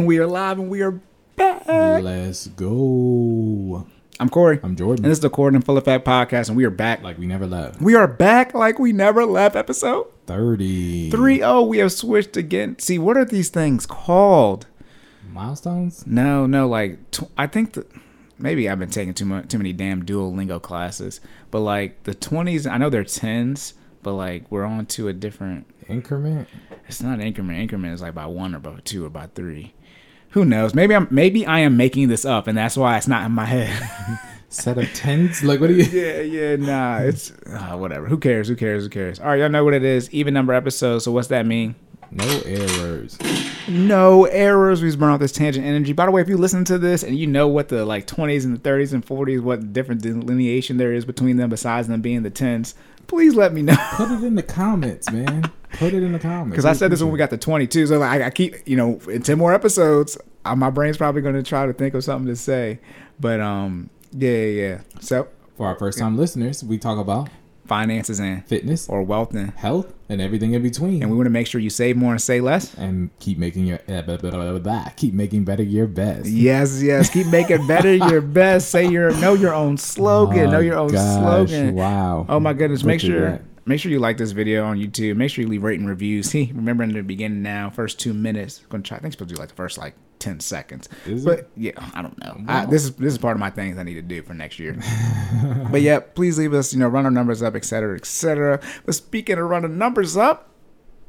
And we are live and we are back. Let's go. I'm Corey. I'm Jordan. And this is the Corey and Full Effect podcast, and we are back. like we never left. we are back like we never left episode 30 3 0. We have switched again. See, what are these things called? milestones. No, no, like, tw- I think that maybe I've been taking too much, too many damn Duolingo classes, but like the 20s, I know they're 10s, but like we're on to a different Increment. It's not increment. Increment is like by one or by two or by three. Who knows? Maybe I'm maybe I am making this up, and that's why it's not in my head. Set of tens. Like what are you? yeah, yeah, nah. It's uh, whatever. Who cares? Who cares? Who cares? All right, y'all know what it is. Even number episodes. So what's that mean? No errors. No errors. We just burn off this tangent energy. By the way, if you listen to this and you know what the like 20s and the 30s and 40s, what different delineation there is between them besides them being the 10s, please let me know. Put it in the comments, man. Put it in the comments. Because I said this when we got to 22. So like, I keep, you know, in 10 more episodes, uh, my brain's probably going to try to think of something to say. But um, yeah, yeah, yeah. So For our first time listeners, we talk about finances and fitness, or wealth and, health, and everything in between. and we want to make sure you save more and say less. and keep making your blah, blah, blah, blah, keep making better your best. Yes, yes. Keep making better your best. Say your know your own slogan. Oh, know your own gosh, slogan. Wow. Oh my goodness. Make Butchered sure that. make sure you like this video on YouTube. Make sure you leave rating reviews. See, remember in the beginning now, first two minutes. gonna try I think supposed to do like the first like ten seconds. Is but it? yeah, I don't know. I, this is this is part of my things I need to do for next year. but yeah, please leave us, you know, run our numbers up, et cetera, et cetera. But speaking of running numbers up,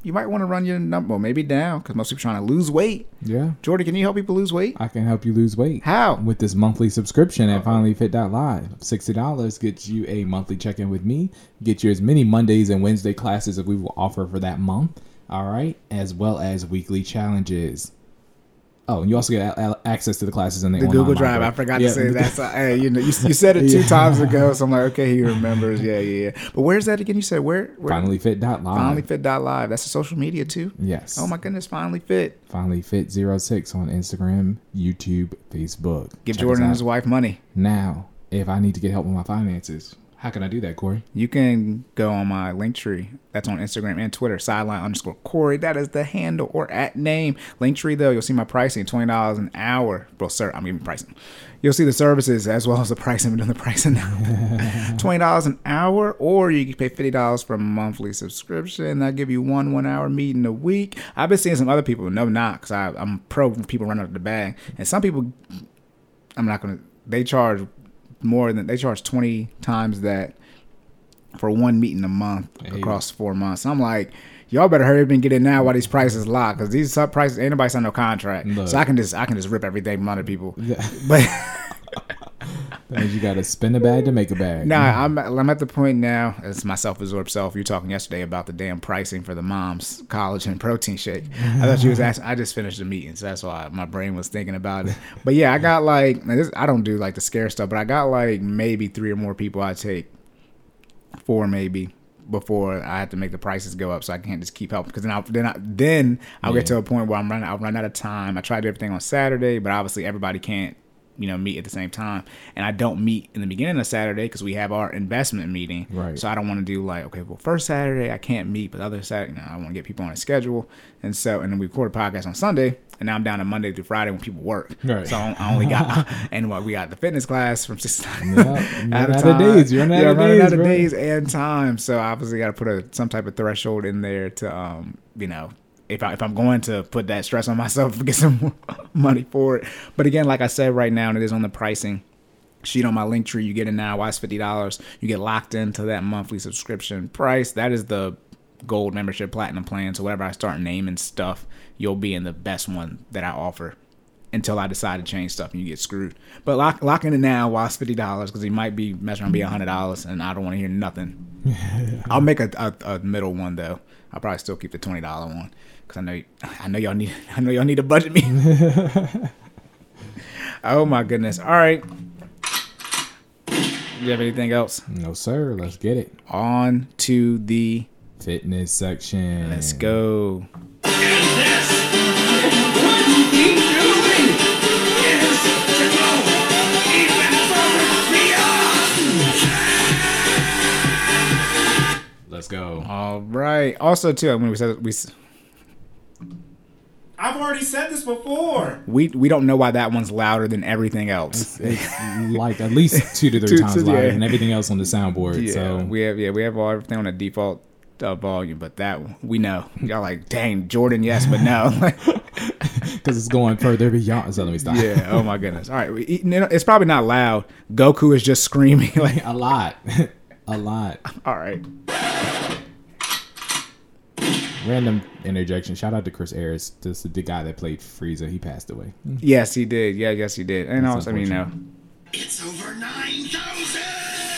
you might want to run your number well, maybe down because most people trying to lose weight. Yeah. Jordan, can you help people lose weight? I can help you lose weight. How? With this monthly subscription at finallyfit.live. $60 gets you a monthly check in with me, get you as many Mondays and Wednesday classes as we will offer for that month. All right. As well as weekly challenges. Oh, and you also get a- a- access to the classes in the, The Google Drive. I forgot Yeah, to say that. So, hey, you know, you, you said it two times ago, so I'm like, okay, he remembers. Yeah, yeah, yeah. But where's that again? You said where? where? Finallyfit.live. Finally Fit Live. That's a social media too. Yes. Oh my goodness, Finally Fit. Finally Fit 06 on Instagram, YouTube, Facebook. Give Check Jordan and his wife money. Now, if I need to get help with my finances, how can I do that, Corey? You can go on my link tree. That's on Instagram and Twitter. Sideline underscore Corey. That is the handle or at name. Link tree though, you'll see my pricing. Twenty dollars an hour. Bro, sir, I'm giving pricing. You'll see the services as well as the pricing. We're doing the pricing now. Twenty dollars an hour, or you can pay fifty dollars for a monthly subscription. That'll give you one one hour meeting a week. I've been seeing some other people. No, not because I'm pro people running out of the bag, and some people I'm not gonna. They charge more than they charge twenty times that for one meeting a month Hey. across four months. I'm like, y'all better hurry up and get in now while these prices lock because these sub prices ain't nobody signed no contract. Look. So I can just I can just rip everything from other people. Yeah. But you got to spin a bag to make a bag. nah, I'm I'm at the point now. It's my self-absorbed self. You were talking yesterday about the damn pricing for the mom's collagen protein shake. I thought you was asking. I just finished the meeting, so that's why my brain was thinking about it. But yeah, I got like this, I don't do like the scare stuff, but I got like maybe three or more people I take, four maybe before I have to make the prices go up, so I can't just keep helping. Because then I then I then I'll get to a point where I'm running I'll run out of time. I try to do everything on Saturday, but obviously everybody can't you know meet at the same time, and I don't meet in the beginning of Saturday because we have our investment meeting. Right. So I don't want to do like okay, well first Saturday I can't meet, but the other Saturday you know, I want to get people on a schedule, and so and then we record a podcast on Sunday, and now I'm down to Monday through Friday when people work. Right. So I only got and what we got the fitness class from six. Yeah, out of days. You're yeah, out of running days, out of bro. days and time. So obviously got to put a some type of threshold in there to um you know if I if I'm going to put that stress on myself to get some money for it. But again, like I said, right now and it is on the pricing sheet on my link tree. You get it now. Why it's fifty dollars? You get locked into that monthly subscription price. That is the gold membership platinum plan. So whenever I start naming stuff, you'll be in the best one that I offer until I decide to change stuff and you get screwed. But lock lock in it now while it's fifty dollars because you might be messing around be hundred dollars and I don't want to hear nothing. I'll make a, a, a middle one though. I'll probably still keep the twenty dollar one because I know I know y'all need I know y'all need to budget me. oh my goodness! All right. You have anything else? No, sir. Let's get it. On to the Fitness section. let's go. Let's go. All right. Also, too, I mean, we said we. S- I've already said this before. We we don't know why that one's louder than everything else. It's like at least two to three Two- times two- louder yeah. than everything else on the soundboard. Yeah, So we have yeah we have all everything on a default uh, volume, but that one, we know y'all like dang Jordan yes, but no. because it's going further beyond. So let me stop. yeah. Oh my goodness. All right. we- you know, It's probably not loud. Goku is just screaming like. a lot, a lot. All right. Random interjection. Shout out to Chris Ayres, this the guy that played Frieza. He passed away. Yes, he did. Yeah, yes, he did. And That's also, I mean, you know, It's over 9,000!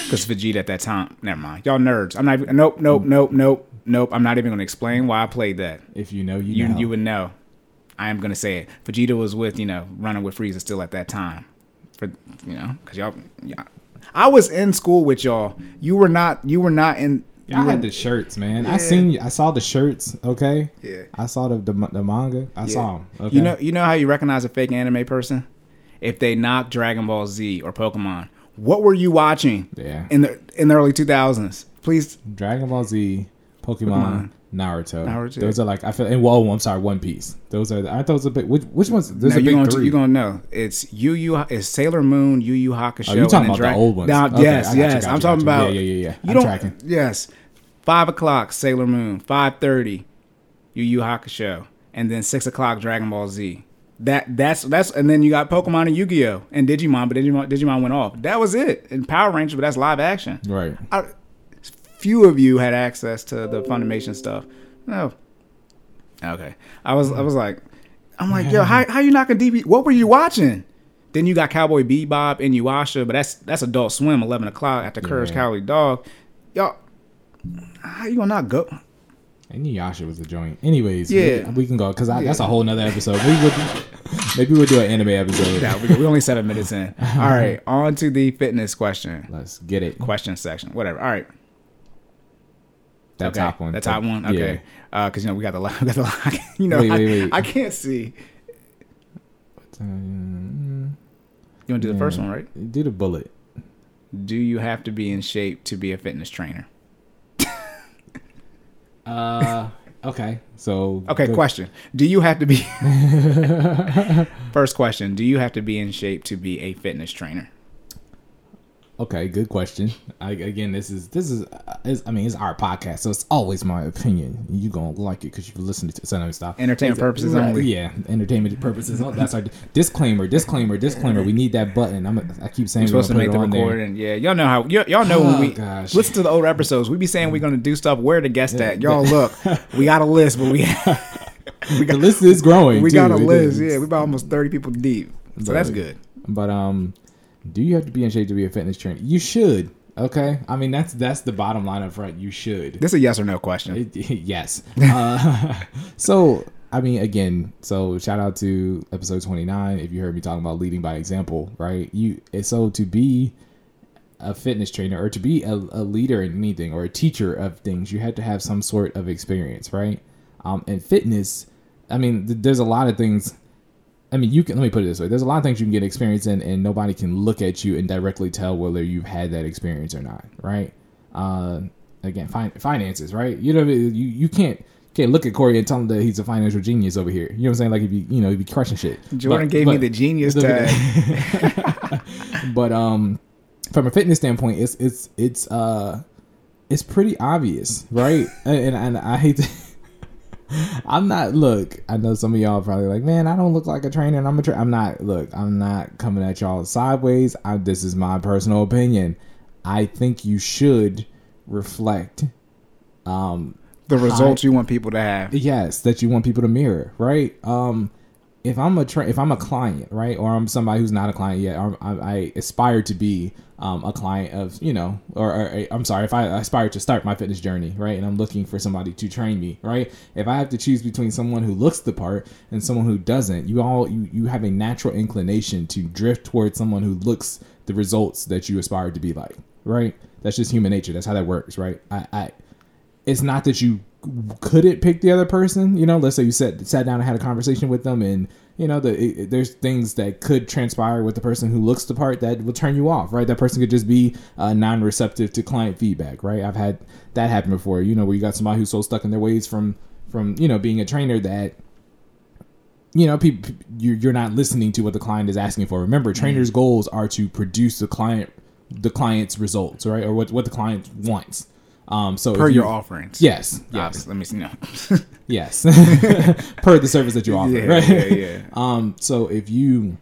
because Vegeta at that time. Never mind. Y'all nerds. I'm not. Even, nope. Nope. Mm. Nope. Nope. Nope. I'm not even going to explain why I played that. If you know, you, You know. you would know. I am going to say it. Vegeta was with you know running with Frieza still at that time. For you know, because y'all, yeah. I was in school with y'all. You were not. You were not in. You I had the shirts, man. I Yeah. seen. I saw the shirts. Okay. Yeah. I saw the the, the manga. I Yeah. them. Okay. You know, you know how you recognize a fake anime person if they knock Dragon Ball Z or Pokemon. What were you watching? Yeah. In the in the early two thousands, please. Dragon Ball Z, Pokemon, Naruto. Naruto. Those are like I feel. And whoa, oh, I'm sorry, One Piece. Those are. Aren't those a big? Which, which ones? There's Now a you're big gonna three. you're gonna know it's Yu Yu it's Sailor Moon Yu Yu Hakusho. Oh, you talking about the old ones? Now, Okay, I yes, you, yes. I'm you, talking about Yeah, yeah, yeah, yeah. You I'm don't. tracking. Yes, five o'clock Sailor Moon, five thirty Yu Yu Hakusho, and then six o'clock Dragon Ball Z. That that's that's and then you got Pokemon and Yu Gi Oh and Digimon, but Digimon Digimon went off. That was it. And Power Rangers, but that's live action. Right. I, few of you had access to the Funimation stuff. No. Okay. I was I was like, I'm like, yo, how how you knocking DB? What were you watching? Then you got Cowboy Bebop and Inuyasha, but that's that's Adult Swim, eleven o'clock after Courage Yeah. Cowardly Dog. Y'all, how you gonna not go? Inuyasha was a joint. Anyways, Yeah. we, we can go because Yeah. that's a whole nother episode. Maybe we'll do, maybe we'll do an anime episode. Yeah, we, we only seven minutes in. All right, on to the fitness question Let's get it. question section. Whatever. All right. That okay. top one. That top one. Yeah. Okay. Uh, cause you know we got the li- we got the lock. You know, Wait, I, wait, wait. I can't see. Um, You want to do the first one, right? Do the bullet. Do you have to be in shape to be a fitness trainer? Uh, okay. So Okay, go- question. Do you have to be First question, do you have to be in shape to be a fitness trainer? Okay, good question. I, again, this is this is, uh, is I mean, it's our podcast, so it's always my opinion. You gonna like it because you've listened to. It. So no, stop. Entertainment purposes Right, only. Yeah, entertainment purposes. Oh, That's our disclaimer. Disclaimer. Disclaimer. We need that button. I'm. I keep saying We're supposed to make the on there. Yeah, y'all know how y- y'all know when Oh, we gosh. listen to the older episodes. We be saying we're gonna do stuff. Where the guest at? Y'all look, we got a list, but we we The got list is growing. we too. got a It list. is. Yeah, we about almost thirty people deep. So that's good. But um, do you have to be in shape to be a fitness trainer? You should. Okay. I mean, that's that's the bottom line up front. You should. This is a yes or no question. It- yes. Uh, so I mean, again, so shout out to episode twenty nine. If you heard me talking about leading by example, right? You so to be a fitness trainer or to be a, a leader in anything or a teacher of things, you had to have some sort of experience, right? Um, and fitness, I mean, th- there's a lot of things. I mean, you can let me put it this way: there's a lot of things you can get experience in, and nobody can look at you and directly tell whether you've had that experience or not, right? Uh, again, fin- finances, right? You know, you you can't can't look at Corey and tell him that he's a financial genius over here. You know what I'm saying? Like if you you know, if you crushing shit. Jordan But- gave me the genius tag. but um from a fitness standpoint it's it's it's uh it's pretty obvious right and, and and i hate to i'm not look i know some of y'all probably like man i don't look like a trainer and i'm a tra-. i'm not look i'm not coming at y'all sideways I, this is my personal opinion i think you should reflect um the results you want people to have. yes that you want people to mirror right um if i'm a tra- if i'm a client right or i'm somebody who's not a client yet or i, I aspire to be um, a client of you know or, or i'm sorry if i aspire to start my fitness journey right and i'm looking for somebody to train me right? If i have to choose between someone who looks the part and someone who doesn't you all you, you have a natural inclination to drift towards someone who looks the results that you aspire to be like right? That's just human nature. That's how that works right? I i it's not that you couldn't pick the other person. You know, let's say you sat sat down and had a conversation with them, and you know, the it, there's things that could transpire with the person who looks the part that will turn you off. Right, that person could just be uh, non-receptive to client feedback. Right, I've had that happen before. You know, where you got somebody who's so stuck in their ways from from you know being a trainer that you know, people you're, you're not listening to what the client is asking for. Remember, Mm-hmm. trainers' goals are to produce the client the client's results, right, or what what the client wants. Um, so per you- your offerings. yes, yes, let me see. No. yes, per the service that you offer, yeah, right? yeah, yeah. Um, so if you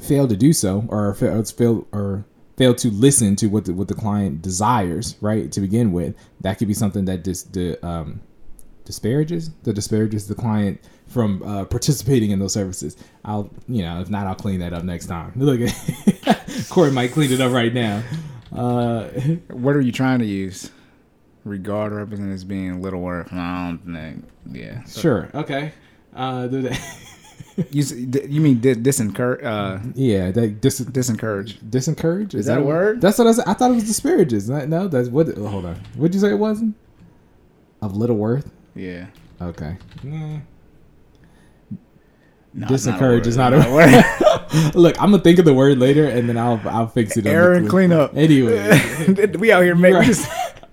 fail to do so, or fail, fail or fail to listen to what the, what the client desires, right, to begin with, that could be something that dis, the um, disparages that disparages the client from uh, participating in those services. I'll, you know, if not, I'll clean that up next time. Look, Corey might clean it up right now. Uh, What are you trying to use? Regard represented as being little worth. I don't think. Yeah. sure, okay. Uh, the- You s- d- you mean di- disencourage? Uh, yeah, that dis, disencourage. disencourage Is that a word? That's what I said. I thought it was disparages. No, that's what. oh, hold on. What'd you say it wasn't? Of little worth. Yeah. Okay. Nah. No, it's not a Disencourage word. is not a It's word. Look, I'm gonna think of the word later, and then I'll I'll fix it. Aaron, clean up. Anyway, we out here making. Right.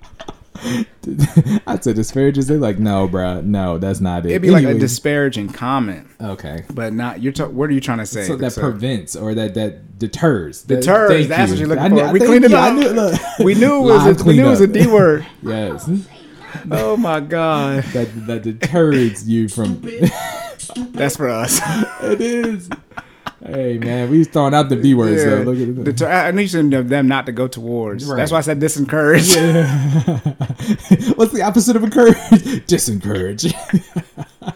Just, I said disparages. They're like, no, bruh, no, that's not it. it'd be like a disparaging comment, Okay. but not. You're. Ta- what are you trying to say? So that prevents or that that deters. Deters, thank that's you. what you're looking I knew- for. We cleaned it you. I up. knew- look. we knew it was. Live A, we knew it was a cleanup. D word. Yes. Oh my god, That that deters you from. that's for us. it is. Hey man, we throwing out the B words Yeah. though. Look at it. Deter- I said them not to go towards. Right. That's why I said disencourage. What's the opposite of encourage? Disencourage.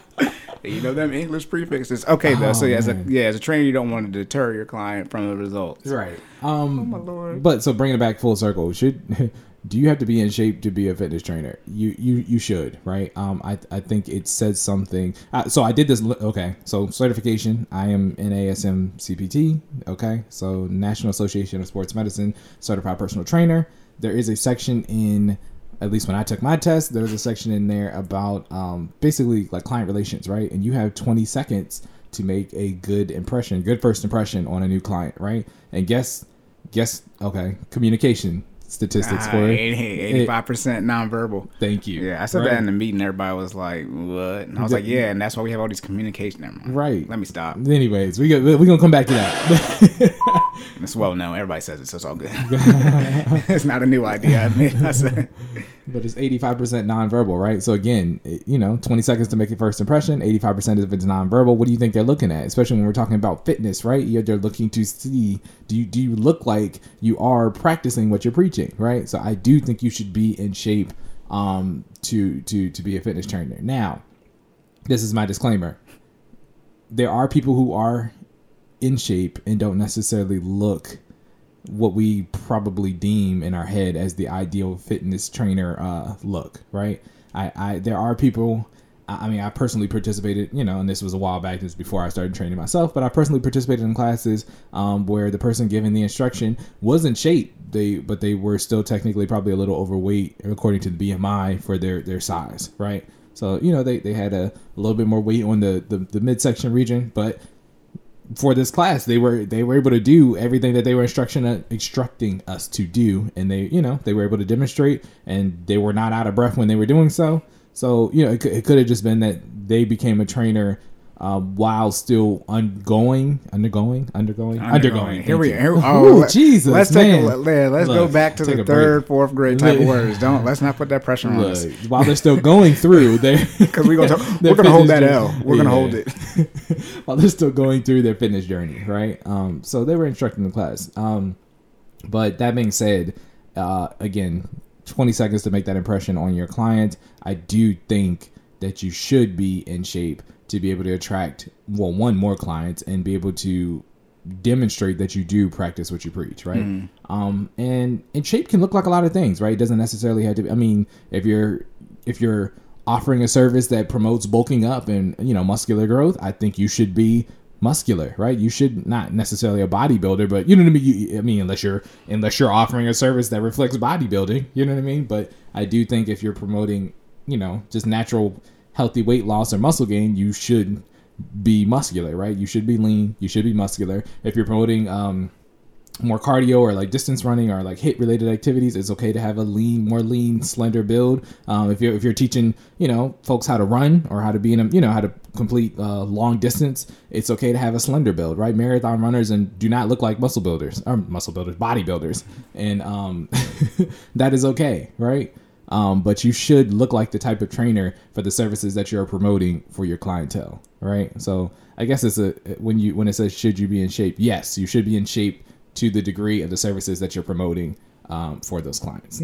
You know them English prefixes. Okay, though. so Oh, yeah, as a yeah, as a trainer, you don't want to deter your client from the results. right. Um. my lord. But so bringing it back full circle, should do you have to be in shape to be a fitness trainer? You you you should, right? Um. I I think it says something. Uh, so I did this. Okay. So certification. I am an NASM CPT. Okay. So National Association of Sports Medicine certified personal trainer. There is a section in at least when I took my test, there was a section in there about um, basically like client relations, right? And you have 20 seconds to make a good impression, good first impression on a new client, right? And guess, guess, okay, communication statistics Ah, for it. 85 percent nonverbal. Thank you. Yeah, I said right? that in the meeting. Everybody was like, "What?" And I was like, "Yeah," and that's why we have all these communication. Mind. Right. Let me stop. Anyways, we got, we gonna come back to that. It's well known. Everybody says it, so it's all good. it's not a new idea. I admit. I said, but it's 85% nonverbal, right? So again, you know, 20 seconds to make a first impression, 85% if it's nonverbal. What do you think they're looking at? Especially when we're talking about fitness, right? Yeah, They're looking to see do you do you look like you are practicing what you're preaching, right? So I do think you should be in shape um to to to be a fitness trainer. Now, this is my disclaimer. There are people who are in shape and don't necessarily look what we probably deem in our head as the ideal fitness trainer uh, look, right? I, I there are people. I I mean, I personally participated, you know, and this was a while back. This was before I started training myself, but I personally participated in classes um, where the person giving the instruction was in shape. They, but they were still technically probably a little overweight according to the BMI for their their size, right? So you know, they, they had a, a little bit more weight on the, the the midsection region, but for this class they were they were able to do everything that they were instruction instructing us to do. And they you know they were able to demonstrate and they were not out of breath when they were doing so. So you know it, it could have just been that they became a trainer uh, while still ongoing undergoing undergoing undergoing Here we here, oh, Ooh, Jesus Let's man. take a, yeah, let's go back to the a break. third, fourth grade type of words. Don't let's not put that pressure on us while they're still going through they because we're gonna talk, we're gonna hold that fitness L. We're gonna hold it. while they're still going through their fitness journey, right? Um, so they were instructing the class. Um, but that being said, uh, again, 20 seconds to make that impression on your client. I do think that you should be in shape to be able to attract, well, one, more clients and be able to demonstrate that you do practice what you preach, right? Um, and and shape can look like a lot of things, right? It doesn't necessarily have to. Be, I mean, if you're if you're offering a service that promotes bulking up and you know muscular growth, I think you should be muscular, right? You should not necessarily a bodybuilder, but you know what I mean. You, I mean, unless you're unless you're offering a service that reflects bodybuilding, you know what I mean. But I do think if you're promoting, you know, just natural healthy weight loss or muscle gain, you should be muscular, right? You should be lean. You should be muscular. If you're promoting um, more cardio or like distance running or like hit related activities, it's okay to have a lean, more lean, slender build. Um, if you're if you're teaching, you know, folks how to run or how to be in a, you know, how to complete uh, long distance, it's okay to have a slender build, right? Marathon runners and do not look like muscle builders or muscle builders, bodybuilders, and um, that is okay, right? Um, but you should look like the type of trainer for the services that you're promoting for your clientele, right? So I guess it's a when you when it says should you be in shape, yes, you should be in shape to the degree of the services that you're promoting um, for those clients.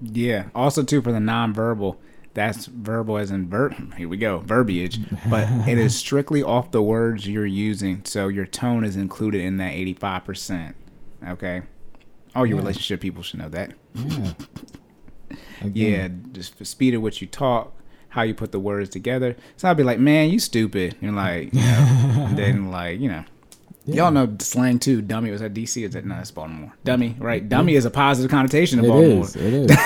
Yeah. Also, too, for the nonverbal, that's verbal as in ver. Here we go, verbiage, but it is strictly off the words you're using. So your tone is included in that 85%. Okay. All your Yeah. relationship people should know that. Yeah. Yeah, just the speed at which you talk, how you put the words together. So I'd be like, man, you stupid. You're like, you know, and then like, you know, y'all know slang too. Dummy was at DC. Is that no? That's Baltimore. Dummy, right? Dummy is a positive connotation of It Baltimore. is. It is.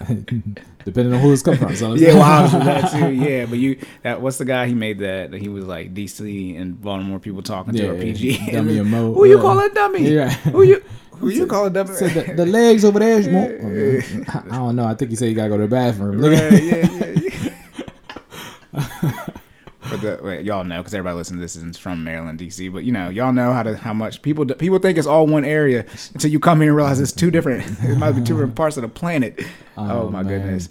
Depending on who it's come from. So Yeah, well, I was that too. Yeah, but you, that what's the guy he made that? that He was like DC and Baltimore people talking to Yeah, a PG. Dummy and Mo, Who you call a dummy? Yeah. Who you who you call a dummy? So the, the legs over there. more- I don't know. I think he said you gotta go to the bathroom. Look at- Right, yeah, yeah, yeah. but the, wait, y'all know because everybody listening to this is from Maryland, DC. But you know, y'all know how to how much people people think it's all one area until you come here and realize it's two different. it might be two different parts of the planet. Oh, Oh, my man. goodness.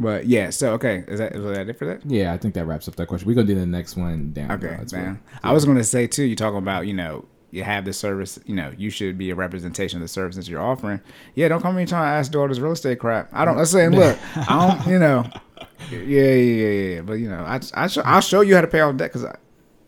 But yeah, so okay, is that is that it for that? Yeah, I think that wraps up that question. We're gonna do the next one down. Okay, That's man. what- I was going to say too. You talking about you know you have the service. You know you should be a representation of the services you're offering. Yeah, don't come here trying to ask daughters real estate crap. I don't. I'm saying, look, I don't. You know, yeah, yeah, yeah, yeah. But you know, I I show, I'll show you how to pay off debt because I,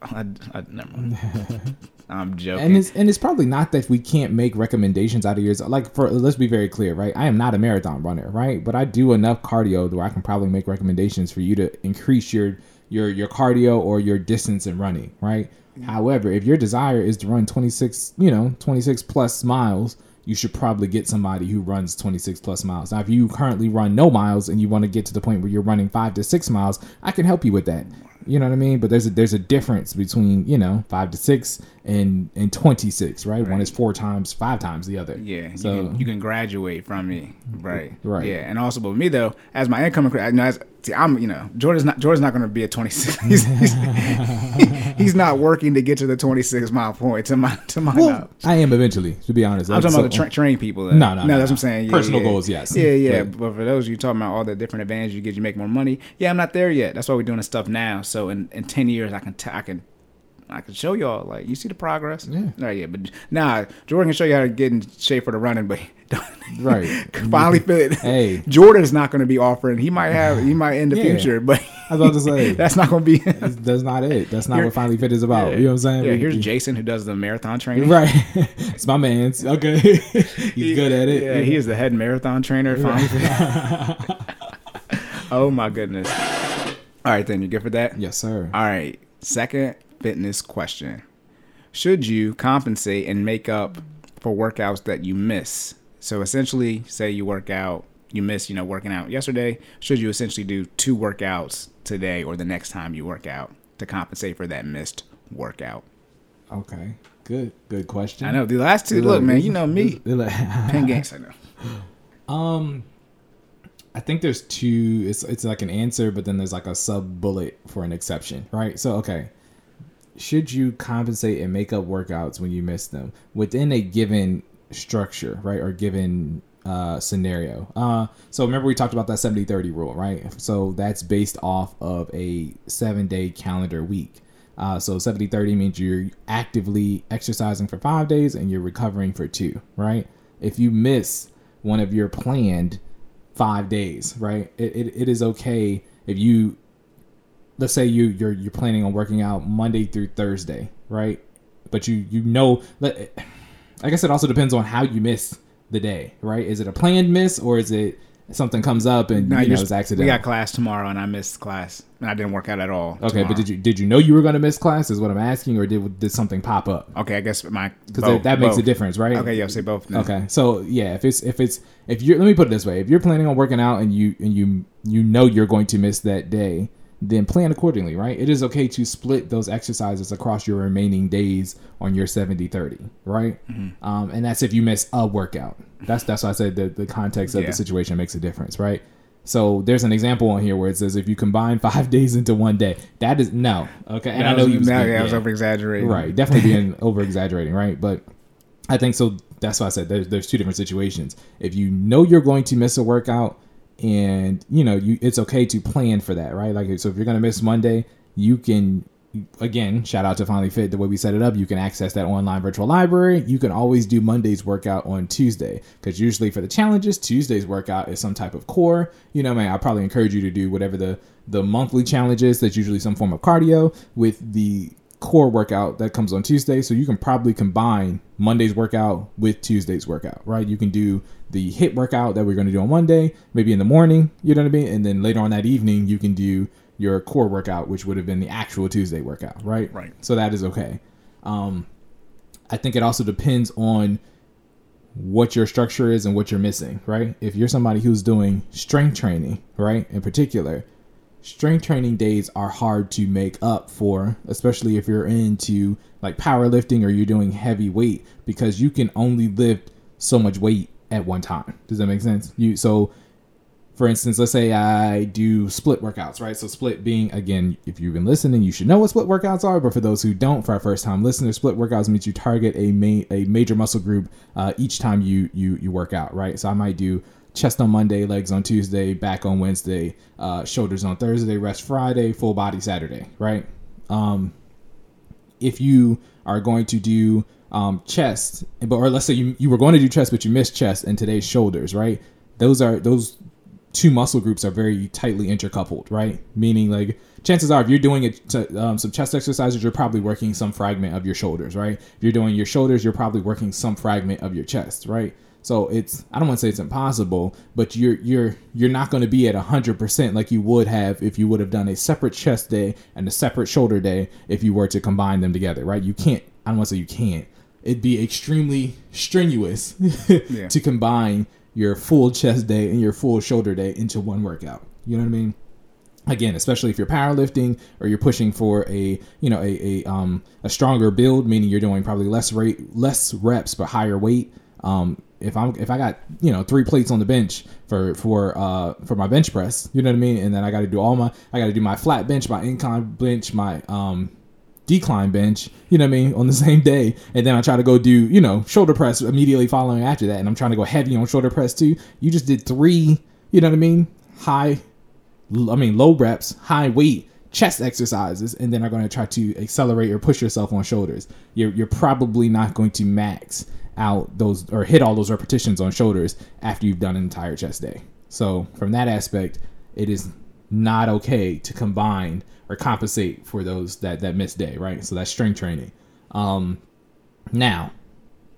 I, I never. mind. I'm joking. and it's and it's probably not that we can't make recommendations out of yours. Like for let's be very clear, right? I am not a marathon runner, right? But I do enough cardio where I can probably make recommendations for you to increase your your your cardio or your distance in running, right? However, if your desire is to run 26, you know, 26 plus miles, you should probably get somebody who runs 26 plus miles. Now, if you currently run no miles and you want to get to the point where you're running five to six miles, I can help you with that. You know what I mean? But there's a there's a difference between you know five to six and and 26, right? One is four times, five times the other. Yeah, So you, can, you can graduate from me, right? Right. Yeah, and also, but with me though, as my income, you know, as, see, I'm, you know, Jordan's not Jordan's not going to be a 26. He's, he's, he's not working to get to the 26 mile point. To my to my well, knowledge. I am eventually, to be honest. I'm talking So- about the tra- train people. Though. No, no, no, no, that's what I'm saying. Yeah, Personal yeah. goals, yes. Yeah, yeah. But- But for those of you talking about all the different advantages you get, you make more money. Yeah, I'm not there yet. That's why we're doing this stuff now. So in, in 10 years, I can t- I can I can show y'all like you see the progress. Yeah. Right, yeah. But nah, Jordan can show you how to get in shape for the running, but Right. finally fit. Hey. Jordan's not going to be offering. He might have. He might in the Yeah. future, but I was about to say. that's not going to be. That's- not it. That's not Here- what Finally Fit is about. You know what I'm saying? Yeah, We- here's we- Jason who does the marathon training. Right. it's my man's. Okay. He's good at it. Yeah, he is the head marathon trainer. Finally Fit. oh my goodness. All right, then you good for that? Yes, sir. All right. Second fitness question: Should you compensate and make up for workouts that you miss? So essentially, say you work out, you miss, you know, working out yesterday. Should you essentially do two workouts today or the next time you work out to compensate for that missed workout? Okay. Good. Good question. I know the last two. Look, man, you know me. Look. Pen games. I know. Um, I think there's two. It's it's like an answer, but then there's like a sub bullet for an exception, right? So okay, should you compensate and make up workouts when you miss them within a given structure, right, or given uh, scenario? Uh, so remember we talked about that 70-30 rule, right? So that's based off of a seven day calendar week. Uh, so 70 30 means you're actively exercising for five days and you're recovering for two, right? If you miss one of your planned five days, right? It, it, it is okay if you, let's say you you're you're planning on working out Monday through Thursday, right? But you you know, I guess it also depends on how you miss the day, right? Is it a planned miss or is it something comes up and No, you know it's we accidental? got class tomorrow, and I missed class, and I didn't work out at all. Okay, tomorrow. but did you did you know you were going to miss class? Is what I'm asking, or did did something pop up? Okay, I guess my Because that, that makes both. a difference, right? Okay, yeah, say both. Okay, so yeah, if it's if it's if you're let me put it this way: if you're planning on working out and you and you you know you're going to miss that day, then plan accordingly, right? It is okay to split those exercises across your remaining days on your 70 30, right? Um, and that's if you miss a workout. That's that's why I said the, the context of Yeah. the situation makes a difference, right? So there's an example on here where it says if you combine five days into one day, that is no. Okay. And I know you was now, yeah, I was over exaggerating. Right, definitely being over exaggerating, right? But I think so. That's why I said there's there's two different situations. If you know you're going to miss a workout, and you know you, it's okay to plan for that, right? Like so, if you're gonna miss Monday, you can. Again, shout out to Finally Fit. The way we set it up, you can access that online virtual library. You can always do Monday's workout on Tuesday because usually for the challenges, Tuesday's workout is some type of core. You know, man, I probably encourage you to do whatever the the monthly challenge is. That's usually some form of cardio with the core workout that comes on Tuesday. So you can probably combine Monday's workout with Tuesday's workout, right? You can do the hit workout that we're going to do on Monday, maybe in the morning, you know what I mean? And then later on that evening, you can do your core workout, which would have been the actual Tuesday workout, right? Right. So that is okay. Um, I think it also depends on what your structure is and what you're missing, right? If you're somebody who's doing strength training, right, in particular, strength training days are hard to make up for, especially if you're into like powerlifting or you're doing heavy weight because you can only lift so much weight at one time. Does that make sense? You so for instance, let's say I do split workouts, right? So split being again, if you've been listening, you should know what split workouts are. But for those who don't, for our first time listeners, split workouts means you target a ma- a major muscle group uh, each time you you you work out, right? So I might do chest on Monday, legs on Tuesday, back on Wednesday, uh, shoulders on Thursday, rest Friday, full body Saturday, right? Um, if you are going to do um, chest, but or let's say you, you were going to do chest, but you missed chest and today's shoulders, right? Those are those two muscle groups are very tightly intercoupled, right? Meaning like chances are if you're doing to, um, some chest exercises, you're probably working some fragment of your shoulders, right? If you're doing your shoulders, you're probably working some fragment of your chest, right? So it's I don't want to say it's impossible, but you're you're you're not going to be at hundred percent like you would have if you would have done a separate chest day and a separate shoulder day if you were to combine them together, right? You can't. I don't want to say you can't. It'd be extremely strenuous Yeah. to combine your full chest day and your full shoulder day into one workout. You know what I mean? again especially if you're powerlifting or you're pushing for a you know a, a um a stronger build meaning you're doing probably less rate less reps but higher weight um if i'm if i got you know three plates on the bench for for uh for my bench press you know what i mean and then i got to do all my i got to do my flat bench my incline bench my um decline bench, you know what I mean, on the same day. And then I try to go do, you know, shoulder press immediately following after that. And I'm trying to go heavy on shoulder press too. You just did three, you know what I mean? High, I mean, low reps, high weight chest exercises, and then are going to try to accelerate or push yourself on shoulders. You're, you're probably not going to max out those or hit all those repetitions on shoulders after you've done an entire chest day. So, from that aspect, it is not okay to combine or compensate for those that that missed day, right? So that's strength training. Um, now,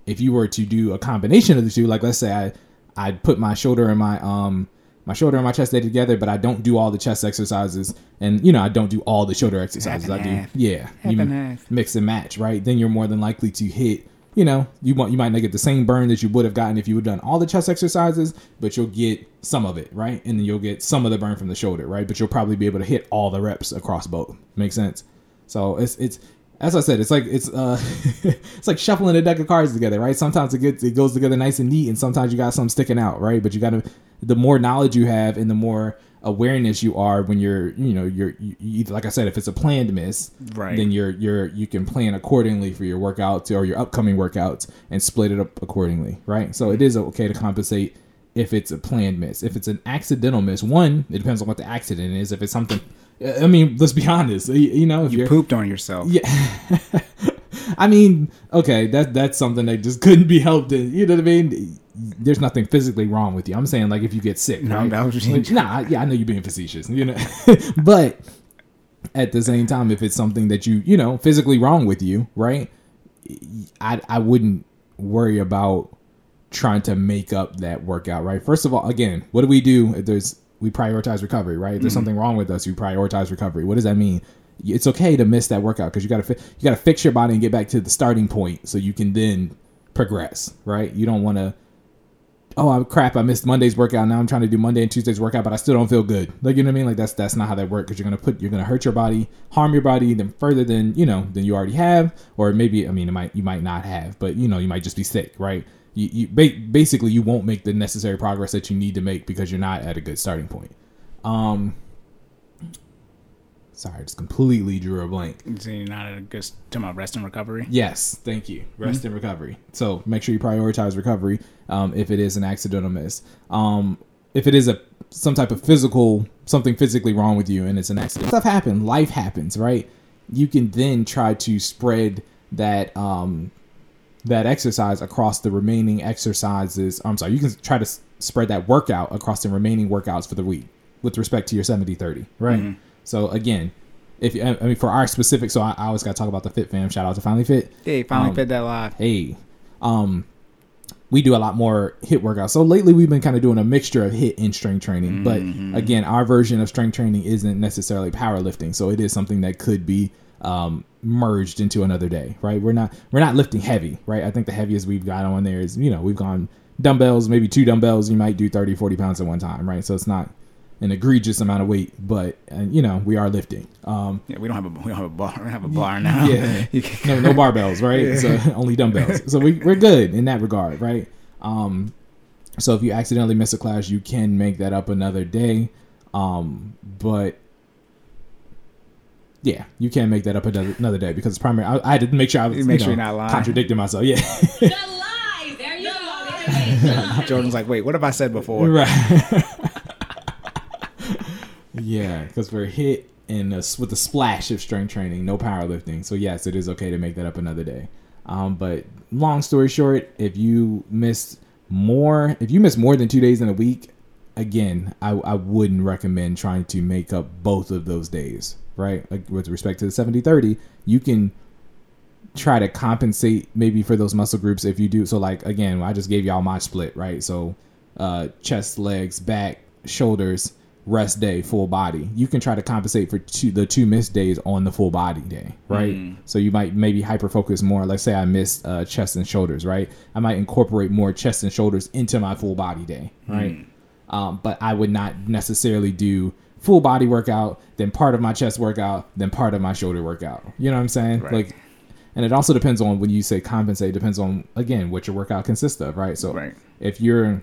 if you were to do a combination of the two, like let's say I I put my shoulder and my um my shoulder and my chest day together, but I don't do all the chest exercises, and you know I don't do all the shoulder exercises. Half I do half. yeah, Half you and half. mix and match, right? Then you're more than likely to hit. You know, you want you might not get the same burn that you would have gotten if you had done all the chest exercises, but you'll get some of it, right? And then you'll get some of the burn from the shoulder, right? But you'll probably be able to hit all the reps across both. Makes sense? So it's it's as I said, it's like it's uh it's like shuffling a deck of cards together, right? Sometimes it gets it goes together nice and neat, and sometimes you got something sticking out, right? But you got to the more knowledge you have and the more awareness you are when you're you know you're you, you, like I said, if it's a planned miss, Right. then you're you're you can plan accordingly for your workouts or your upcoming workouts and split it up accordingly, right? So it is okay to compensate if it's a planned miss. If it's an accidental miss, one it depends on what the accident is. If it's something, I mean, let's be honest, you, you know, if You pooped on yourself. yeah. I mean, okay, that that's something that just couldn't be helped. In, you know what I mean? There's nothing physically wrong with you. I'm saying like if you get sick, No, right? that was- Like, nah, yeah, I know you're being facetious, you know, but at the same time, if it's something that you you know physically wrong with you, right? I I wouldn't worry about trying to make up that workout, right? First of all, again, what do we do? If there's we prioritize recovery, right? If there's mm-hmm. something wrong with us, we prioritize recovery. What does that mean? It's okay to miss that workout because you got to fi- you got to fix your body and get back to the starting point so you can then progress, right? You don't want to oh crap, I missed Monday's workout. Now I'm trying to do Monday and Tuesday's workout, but I still don't feel good. Like you know what I mean? Like that's that's not how that works because you're gonna put you're gonna hurt your body, harm your body, then further than you know than you already have, or maybe I mean it might you might not have, but you know you might just be sick, right? You, you ba- basically you won't make the necessary progress that you need to make because you're not at a good starting point. Um, sorry, I just completely drew a blank. So you're not a good talking about rest and recovery. Yes, thank you. Rest and recovery. So make sure you prioritize recovery um, if it is an accidental miss. Um, if it is a some type of physical something physically wrong with you and it's an accident, stuff happens. Life happens, right? You can then try to spread that um, that exercise across the remaining exercises. I'm sorry, you can try to spread that workout across the remaining workouts for the week with respect to your 70 30, right? So again, if I mean for our specific, so I, I always got to talk about the Fit Fam. Shout out to Finally Fit. Hey, finally Um, fit that live. Hey, um, we do a lot more hit workouts. So lately, we've been kind of doing a mixture of hit and strength training. But again, our version of strength training isn't necessarily powerlifting, so it is something that could be um, merged into another day. Right? We're not we're not lifting heavy. Right? I think the heaviest we've got on there is you know we've gone dumbbells, maybe two dumbbells. You might do 30, 40 pounds at one time. Right? So it's not an egregious amount of weight, but uh, you know we are lifting. Um, Yeah, we don't have a we don't have a bar. We don't have a bar now. yeah. No, no barbells, right? So only dumbbells. So we, we're good in that regard, right? Um, so if you accidentally miss a class, you can make that up another day. Um, but yeah, you can't make that up another, another day because it's primary. I, I had to make sure I was You make you sure you're not lying. contradicting myself. Yeah, The lie. There you go. Jordan's like, wait, what have I said before? right. Yeah, because we're hit and with a splash of strength training, no powerlifting. So yes, it is okay to make that up another day. Um, but long story short, if you missed more, if you miss more than two days in a week, again, I, I wouldn't recommend trying to make up both of those days. Right, like with respect to the 70-30, you can try to compensate maybe for those muscle groups if you do so like again i just gave y'all my split right so uh chest legs back shoulders rest day full body you can try to compensate for two, the two missed days on the full body day right so you might maybe hyper focus more let's say i missed uh, chest and shoulders right i might incorporate more chest and shoulders into my full body day right um, but I would not necessarily do full body workout, then part of my chest workout, then part of my shoulder workout. You know what I'm saying? Right. Like, and it also depends on when you say compensate. Depends on again what your workout consists of, right? So Right. if you're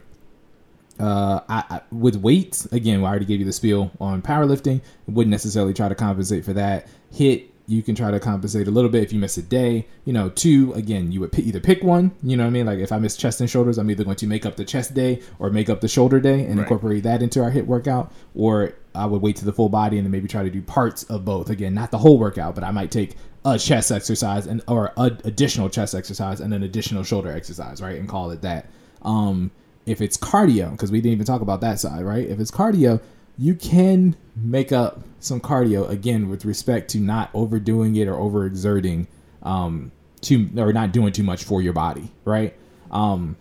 uh, I, I, with weights, again, I already gave you the spiel on powerlifting. Wouldn't necessarily try to compensate for that. Hit, you can try to compensate a little bit if you miss a day. You know, two, again, you would p- either pick one. You know what I mean? Like if I miss chest and shoulders, I'm either going to make up the chest day or make up the shoulder day and Right. incorporate that into our hit workout, or I would wait to the full body and then maybe try to do parts of both. Again, not the whole workout, but I might take a chest exercise and or a additional chest exercise and an additional shoulder exercise, right? And call it that. Um, if it's cardio, because we didn't even talk about that side, right? If it's cardio, you can make up some cardio again with respect to not overdoing it or overexerting, um, too or not doing too much for your body, right? Um,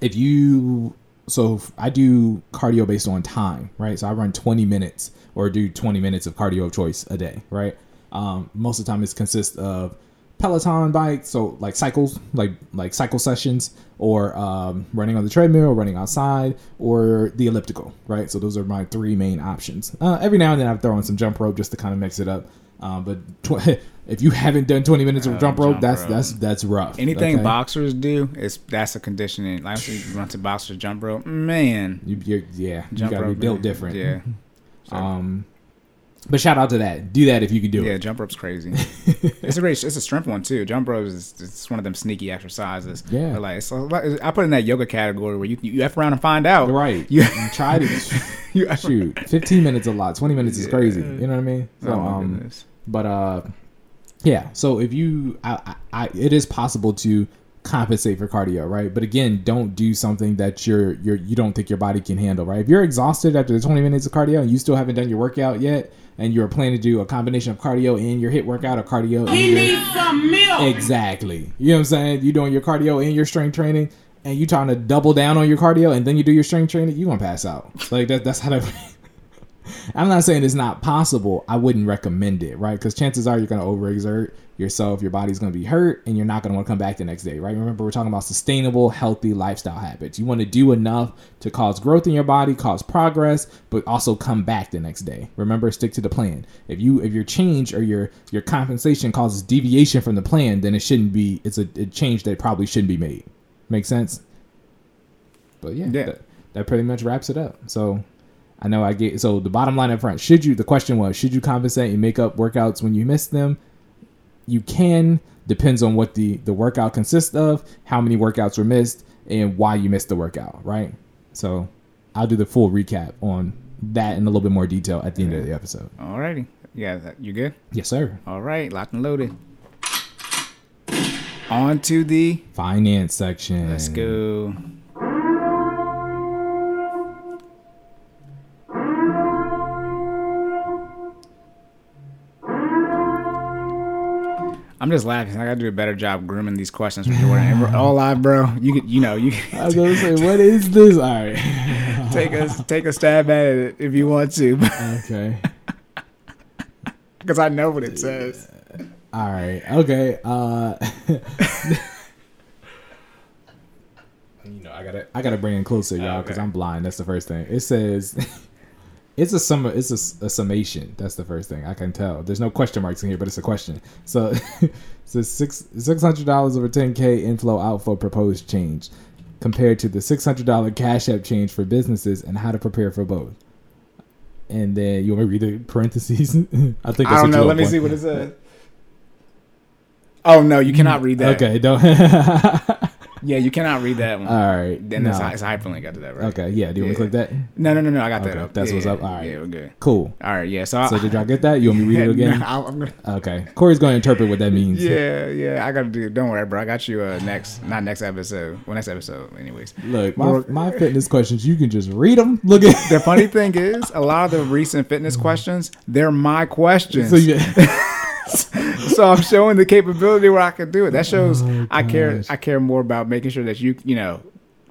if you so I do cardio based on time, right? So I run 20 minutes or do 20 minutes of cardio of choice a day, right? Um, most of the time it consists of Peloton bike, so like cycles, like like cycle sessions, or um, running on the treadmill, or running outside, or the elliptical, right? So those are my three main options. Uh, every now and then I throw in some jump rope just to kind of mix it up. Um, but tw- if you haven't done 20 minutes of Oh, jump rope, jump that's rope. that's that's rough. Anything okay? boxers do is that's a conditioning. Like you run to boxers jump rope, man. You, you're, yeah, you Jump gotta be built man. different. Yeah. So, Um, but shout out to that. Do that if you can do yeah, it. Yeah, jump rope's crazy. it's a great, it's a strength one too. Jump rope is it's one of them sneaky exercises. Yeah. But like it's I put in that yoga category where you you f around and find out. Right. You, You try to you shoot. 15 minutes a lot. 20 minutes is Yeah. crazy. You know what I mean? So, Oh um, but uh, yeah. So if you, I, I, I, it is possible to compensate for cardio, right? But again, don't do something that you're you're you don't think your body can handle, right? If you're exhausted after the 20 minutes of cardio and you still haven't done your workout yet, and you're planning to do a combination of cardio and your hit workout or cardio, and your, some milk. Exactly. You know what I'm saying? You're doing your cardio and your strength training, and you're trying to double down on your cardio, and then you do your strength training. You gonna pass out. Like that. That's how that. I'm not saying it's not possible. I wouldn't recommend it, right? Because chances are you're going to overexert yourself. Your body's going to be hurt, and you're not going to want to come back the next day, right? Remember, we're talking about sustainable, healthy lifestyle habits. You want to do enough to cause growth in your body, cause progress, but also come back the next day. Remember, stick to the plan. If you if your change or your your compensation causes deviation from the plan, then it shouldn't be. It's a, a change that probably shouldn't be made. Make sense? But yeah, Yeah. That, that pretty much wraps it up. So I know I get so the bottom line up front. Should you? The question was, should you compensate and make up workouts when you miss them? You can. Depends on what the the workout consists of, how many workouts were missed, and why you missed the workout. Right. So I'll do the full recap on that in a little bit more detail at the end of the episode. Alrighty. Yeah, you good? Yes, sir. All right, locked and loaded. On to the. Finance section. Let's go. I'm just laughing. I gotta do a better job grooming these questions for Jordan. And we're all live, bro. You could, you know, you I was gonna say, what is this? All right. take a take a stab at it if you want to, Okay. because I know what it says. All right. Okay. Uh You know, I gotta I gotta bring it closer, y'all, because Okay. I'm blind. That's the first thing. It says it's a sum. It's a, a summation. That's the first thing I can tell. There's no question marks in here, but it's a question. So, it says six six hundred dollars over ten k inflow outflow proposed change, compared to the six hundred dollar cash app change for businesses and how to prepare for both. And then you want me to read the parentheses? I think I don't know. Let me see what it says. Oh no, you cannot read that. Okay, don't. Yeah, you cannot read that one. All right. Then no. it's, a hyperlink after that, right? Okay, yeah. Do you want to click that? No, no, no, no. I got that up. that's yeah, what's up. All right. Yeah, we're good. Cool. All right. Yeah. So, So I, did y'all get that? You want me to read it again? I'm gonna, Okay. Corey's going to interpret what that means. yeah, yeah. I gotta do. Don't worry, bro. I got you. Uh, next, not next episode. Well, next episode, anyways. Look, my, my fitness questions, you can just read them. Look at. The funny thing is, a lot of the recent fitness questions, they're my questions. So you, so I'm showing the capability where I can do it. That shows Oh, I care. I care more about making sure that you, you know,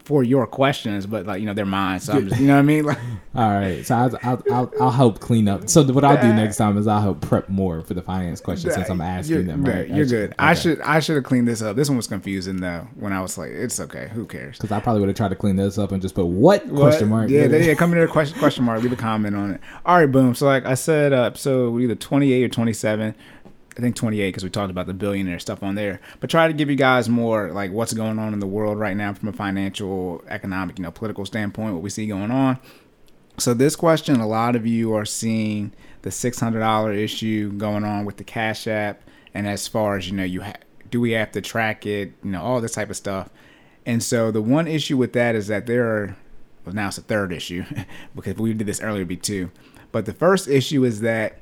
for your questions, but like you know, they're mine. So I'm just, you know what I mean? Like, all right. So I'll, I'll, I'll, I'll help clean up. So what I'll do next time is I'll help prep more for the finance questions since I'm asking them. Right? You're good. I should. I should have cleaned this up. This one was confusing though. When I was like, it's okay. Who cares? Because I probably would have tried to clean this up and just put what, What? question mark. Yeah, they, yeah. Come in there, question question mark. Leave a comment on it. All right, boom. So like I said, uh, so either 28 or 27. I think 28 because we talked about the billionaire stuff on there. But try to give you guys more like what's going on in the world right now from a financial, economic, you know, political standpoint. What we see going on. So this question, a lot of you are seeing the six hundred dollar issue going on with the Cash App, and as far as you know, you ha- do we have to track it? You know, all this type of stuff. And so the one issue with that is that there are, well, now it's a third issue because if we did this earlier, it'd be two. But the first issue is that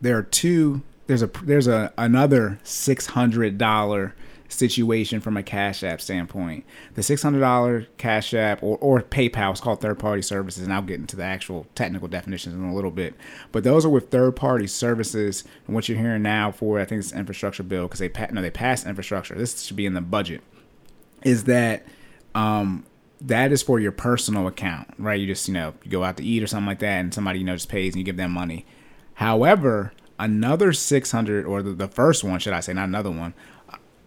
there are two. There's a there's a another six hundred dollar situation from a Cash App standpoint. The six hundred dollar Cash App or, or PayPal is called third party services, and I'll get into the actual technical definitions in a little bit. But those are with third party services, and what you're hearing now for I think it's infrastructure bill because they pa- no they passed infrastructure. This should be in the budget. Is that um that is for your personal account, right? You just, you know, you go out to eat or something like that, and somebody, you know, just pays and you give them money. However, another 600 or the, the first one, should I say, not another one,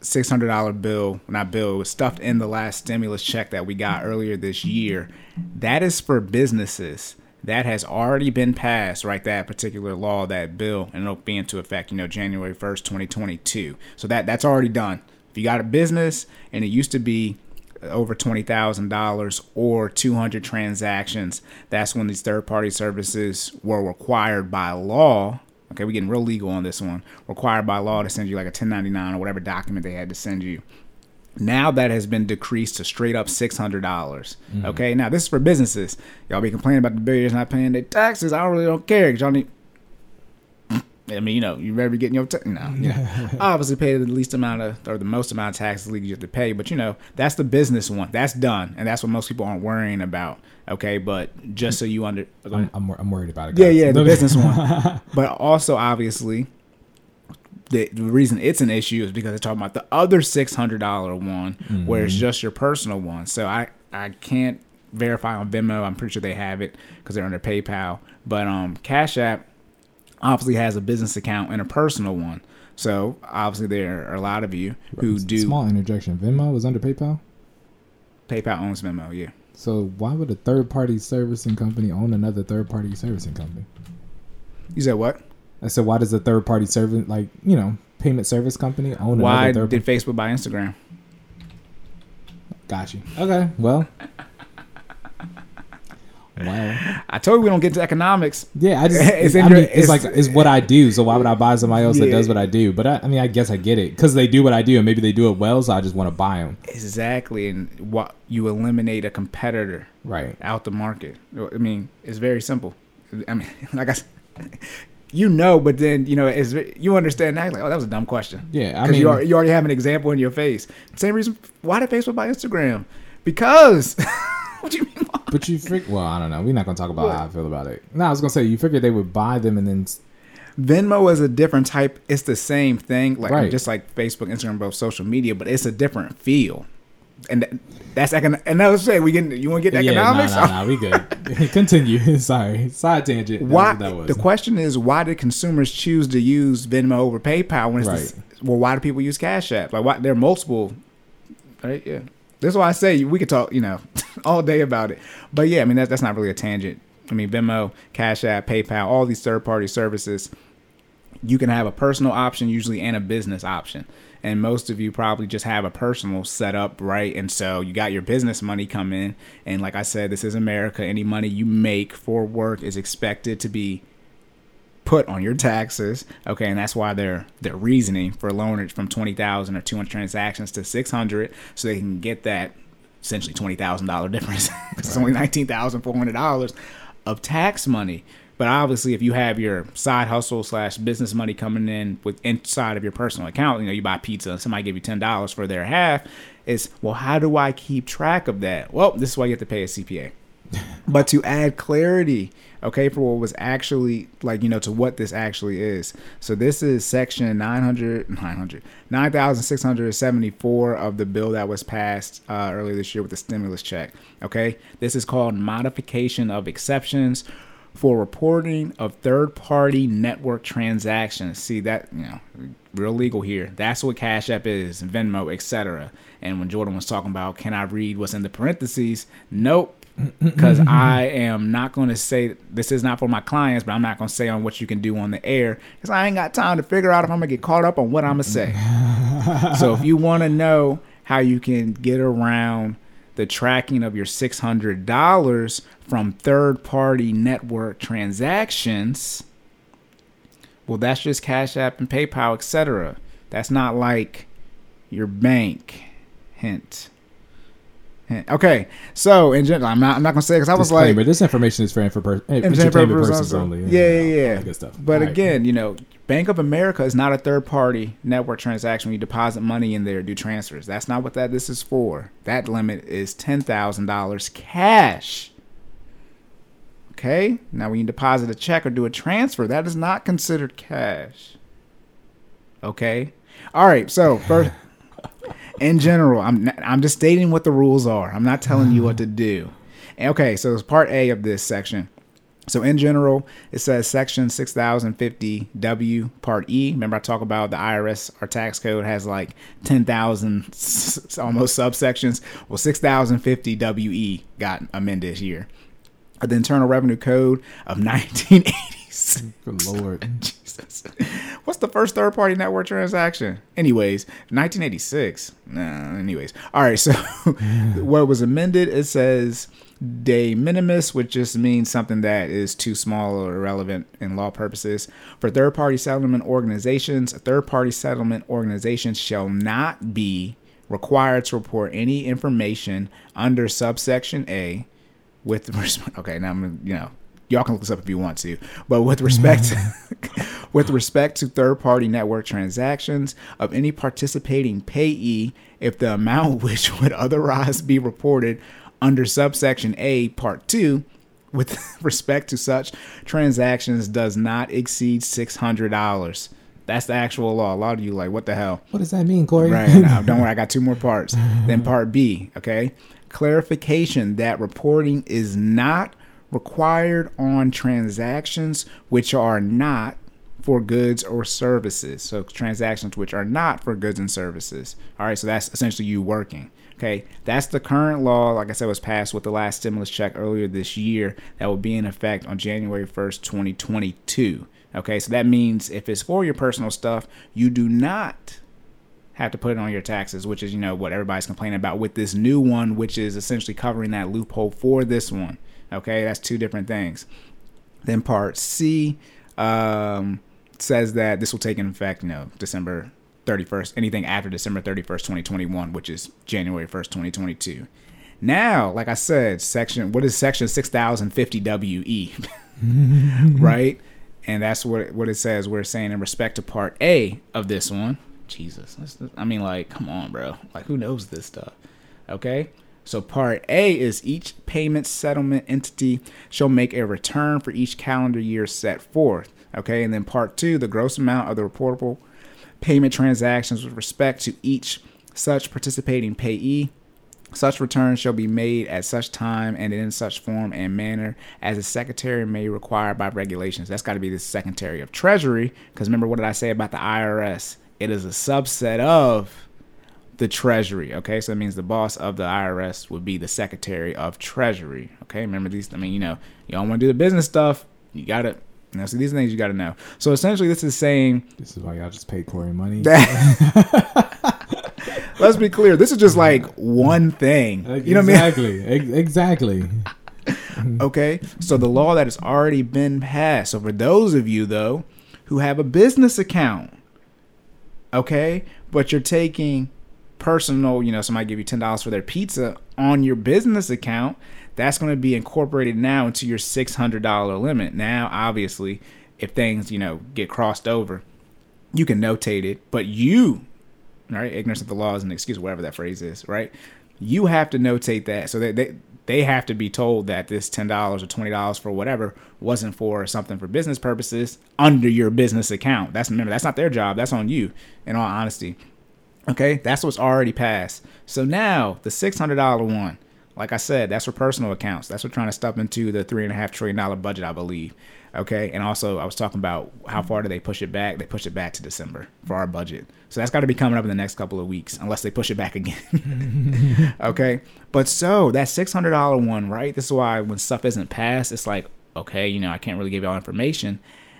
$600 bill, not bill, was stuffed in the last stimulus check that we got earlier this year. That is for businesses. That has already been passed, right? That particular law, that bill, and it'll be into effect, you know, January 1st, 2022. So that that's already done. If you got a business and it used to be over twenty thousand dollars or two hundred transactions, that's when these third party services were required by law. Okay, we're getting real legal on this one. Required by law to send you like a 1099 or whatever document they had to send you. Now that has been decreased to straight up six hundred dollars. Mm-hmm. Okay, now this is for businesses. Y'all be complaining about the billionaires not paying their taxes. I really don't care. y'all need. I mean, you know, you better be getting your ta- no, you know, obviously pay the least amount of or the most amount of taxes legally you have to pay. But you know, that's the business one. That's done, and that's what most people aren't worrying about. Okay, but just so you under. I'm, I'm, I'm worried about it. Yeah, guys. yeah, the business one. But also, obviously, the, the reason it's an issue is because they're talking about the other six hundred dollar one, where Mm-hmm. it's just your personal one. So I I can't verify on Venmo. I'm pretty sure they have it because they're under PayPal. But um, Cash App obviously has a business account and a personal one. So obviously there are a lot of you who do Small interjection. Venmo was under PayPal. PayPal owns Venmo. Yeah. So why would a third party servicing company own another third party servicing company? You said what? I said, why does a third party service, like you know, payment service company own Why another third? did Facebook buy Instagram? Got you. Okay. Well. Well. I told you we don't get into economics. Yeah, I just It's it's, I mean, it's, it's- like it's what I do. So why would I buy somebody else that does what I do? But I, I mean, I guess I get it because they do what I do, and maybe they do it well. So I just want to buy them. Exactly, and what you eliminate a competitor Right. out the market. I mean, it's very simple. I mean, like I, s- you know, but then you know, it's you understand that. Like, oh, that was a dumb question. Yeah, I because mean- you, already, you already have an example in your face. Same reason. Why did Facebook buy Instagram? Because. what do you mean? But you fig- well, I don't know. We're not gonna talk about What? how I feel about it. No, I was gonna say you figured they would buy them and then Venmo is a different type. It's the same thing, like Right. just like Facebook, Instagram, both social media, but it's a different feel. And th- that's econ- and I was saying we get you want to get yeah, economics. nah, nah, nah, we good. Continue. Sorry, side tangent. Why what that was. the question is why did consumers choose to use Venmo over PayPal when it's Right. the s- well why do people use Cash App like why there are multiple right yeah that's why I say we could talk you know all day about it. But yeah I mean that, that's not really a tangent. I mean Venmo Cash App PayPal all these third party services you can have a personal option usually and a business option. And most of you probably just have a personal setup right? And so you got your business money come in. And like i said this is america. Any money you make for work is expected to be put on your taxes okay and that's why they're they're reasoning for lowering it from 20000 or 200 transactions to 600 so they can get that essentially $20000 difference. It's only $19400 of tax money. But obviously if you have your side hustle slash business money coming in with inside of your personal account you know you buy pizza somebody give you $10 for their half it's well how do i keep track of that? Well this is why you have to pay a cpa but to add clarity okay for what was actually like you know to what this actually is. So this is section 900 900 9674 of the bill that was passed uh, earlier this year with the stimulus check okay? This is called modification of exceptions for reporting of third party network transactions. See that you know real legal here. That's what cash app is venmo etc and when jordan was talking about can i read what's in the parentheses? Nope. Because I am not going to say this is not for my clients, but I'm not going to say on what you can do on the air because I ain't got time to figure out if I'm going to get caught up on what I'm going to say. so if you want to know how you can get around the tracking of your $600 from third party network transactions, well, that's just Cash App and PayPal, etc. That's not like your bank. Hint. Hint. Okay, so in general, I'm not. I'm not gonna say because I was like, Disclaimer, this information is for info per- entertainment purposes purposes only. Yeah, yeah, yeah. Good stuff. But All right. again, you know, Bank of America is not a third party network transaction. You deposit money in there, do transfers. That's not what that this is for. That limit is ten thousand dollars cash. Okay. Now, when you deposit a check or do a transfer, that is not considered cash. Okay. All right. So first, in general, I'm I'm just stating what the rules are. I'm not telling you what to do. Okay. So it's part A of this section. So in general, it says section 6050W part E. Remember I talk about the IRS, our tax code has like 10,000 s- almost subsections. Well, 6050WE E got amended this year. The Internal Revenue Code of 1986. Good lord. Jesus. What's the first third party network transaction? Anyways, 1986. Nah, anyways. All right, so what was amended, it says de minimis, which just means something that is too small or irrelevant in law purposes. For third party settlement organizations, third party settlement organizations shall not be required to report any information under subsection A with respect okay now i'm you know y'all can look this up if you want to but with respect with respect to third party network transactions of any participating payee if the amount which would otherwise be reported under subsection a part 2 with respect to such transactions does not exceed $600 that's the actual law a lot of you like what the hell What does that mean, Corey? Right now, don't worry. I got two more parts. then part B. Okay, clarification that reporting is not required on transactions which are not for goods or services. So transactions which are not for goods and services. All right, so that's essentially you working. Okay, that's the current law. Like I said, was passed with the last stimulus check earlier this year. That will be in effect on January 1st, 2022. Okay, so that means if it's for your personal stuff, you do not have to put it on your taxes, which is, you know, what everybody's complaining about with this new one, which is essentially covering that loophole for this one. Okay, that's two different things. Then part C um, says that this will take in effect, you know, December 31st, anything after December 31st, 2021, which is January 1st, 2022. Now, like I said, section what is section 6050 WE? right? And that's what what it says. We're saying in respect to part A of this one. Jesus. I mean like, come on, bro. Like who knows this stuff? Okay? So part A is each payment settlement entity shall make a return for each calendar year set forth. Okay, and then part two, the gross amount of the reportable payment transactions with respect to each such participating payee. Such returns shall be made at such time and in such form and manner as the Secretary may require by regulations. That's got to be the Secretary of Treasury, because remember what did I say about the IRS? It is a subset of the Treasury. Okay, so that means the boss of the IRS would be the Secretary of Treasury. Okay, remember these? I mean, you know, you don't want to do the business stuff. You got to now, see, these things you got to know. So essentially, this is saying. This is why y'all just paid Corey money. let's be clear. This is just like one thing. You know exactly. what I mean? Exactly. okay. So the law that has already been passed. So for those of you though who have a business account, okay, but you're taking personal, you know, somebody give you ten dollars for their pizza on your business account, that's going to be incorporated now into your $600 limit. Now, obviously, if things, you know, get crossed over, you can notate it, but you, right, ignorance of the law is an excuse, whatever that phrase is, right? You have to notate that so that they, they have to be told that this $10 or $20 for whatever wasn't for something for business purposes under your business account. That's remember, that's not their job. That's on you, in all honesty. Okay, that's what's already passed. So now the $600 one, like I said, that's for personal accounts. That's what trying to step into the three and a half trillion dollar budget, I believe. Okay, and also I was talking about how far do they push it back? They push it back to December for our budget, so that's got to be coming up in the next couple of weeks, unless they push it back again. okay, but so that six hundred dollar one, right? This is why when stuff isn't passed, it's like okay, you know, I can't really give y'all information.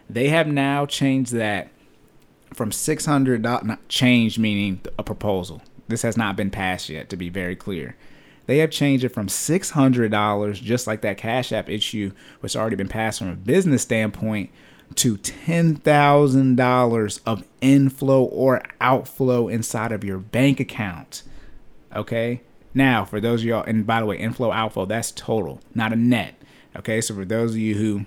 They have now changed that from $600, not changed meaning a proposal. This has not been passed yet, to be very clear. They have changed it from $600, just like that Cash App issue, which already been passed from a business standpoint, to $10,000 of inflow or outflow inside of your bank account. Okay? Now, for those of y'all, and by the way, inflow, outflow, that's total, not a net. Okay? So for those of you who,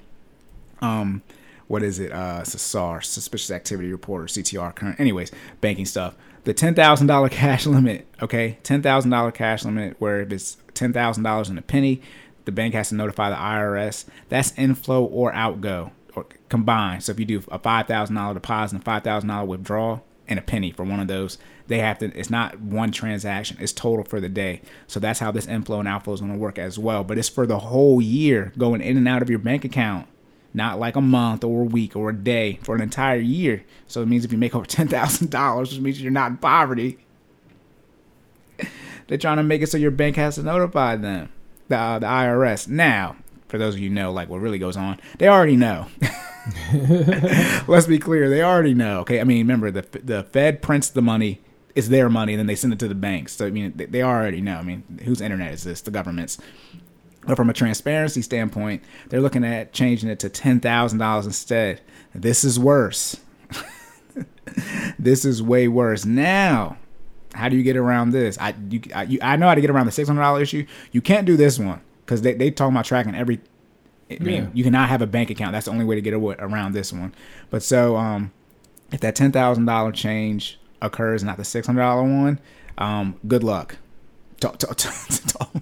um, what is it? Uh, SAR, Suspicious Activity Reporter, CTR, current, anyways, banking stuff the ten thousand dollar cash limit. Okay, ten thousand dollar cash limit. Where if it's ten thousand dollars and a penny, the bank has to notify the IRS. That's inflow or outgo or combined. So if you do a five thousand dollar deposit and five thousand dollar withdrawal and a penny for one of those, they have to. It's not one transaction. It's total for the day. So that's how this inflow and outflow is going to work as well. But it's for the whole year going in and out of your bank account not like a month or a week or a day for an entire year. So it means if you make over ten thousand dollars, which means you're not in poverty, they're trying to make it so your bank has to notify them, the uh, the IRS. Now, for those of you know, like what really goes on, they already know. Let's be clear, they already know. Okay, I mean, remember the the Fed prints the money. It's their money, and then they send it to the banks. So I mean, they, they already know. I mean, whose internet is this? The government's. But from a transparency standpoint, they're looking at changing it to ten thousand dollars instead. This is worse. this is way worse. Now, how do you get around this? I you, I, you, I know how to get around the six hundred dollar issue. You can't do this one because they they talking about tracking every. I mean, yeah. you cannot have a bank account. That's the only way to get around this one. But so, um, if that ten thousand dollar change occurs, not the six hundred dollar one, um, good luck. Talk, talk, talk,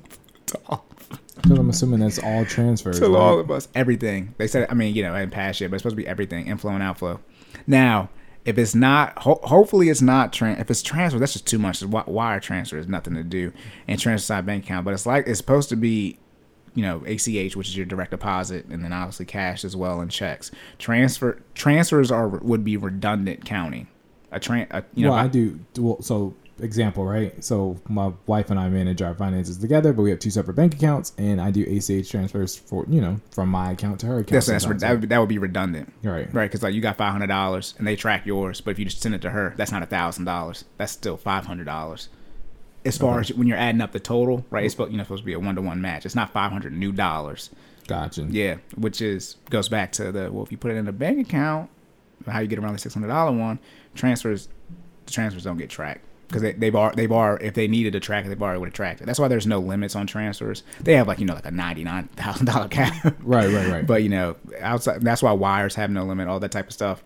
talk, because I'm assuming that's all transfers. To right? all of us, everything. They said, I mean, you know, I didn't pass yet, but it's supposed to be everything, inflow and outflow. Now, If it's not, ho- hopefully it's not. Tran- if it's transfer, that's just too much. Wi- Wire transfer is nothing to do, and transfer side bank account. But it's like it's supposed to be, you know, ACH, which is your direct deposit, and then obviously cash as well and checks. Transfer transfers are would be redundant counting. A tran, a, you know, well, if I do. Well, so example, right? So my wife and I manage our finances together, but we have two separate bank accounts, and I do ACH transfers for you know from my account to her account. That's, that's that, would, that would be redundant, Right. Right, because like you got five hundred dollars and they track yours, but if you just send it to her, that's not a thousand dollars. That's still five hundred dollars. As far as when you're adding up the total, right? It's supposed, you know supposed to be a one to one match. It's not five hundred new dollars. Gotcha. Yeah, which is goes back to the well, if you put it in a bank account, how you get around the six hundred dollar one transfers, the transfers don't get tracked because they, they've already they've already if they needed to track it, they've already would have tracked it. That's why there's no limits on transfers. They have like you know like a ninety nine thousand dollar cap. Right, right, right. But you know, outside that's why wires have no limit, all that type of stuff.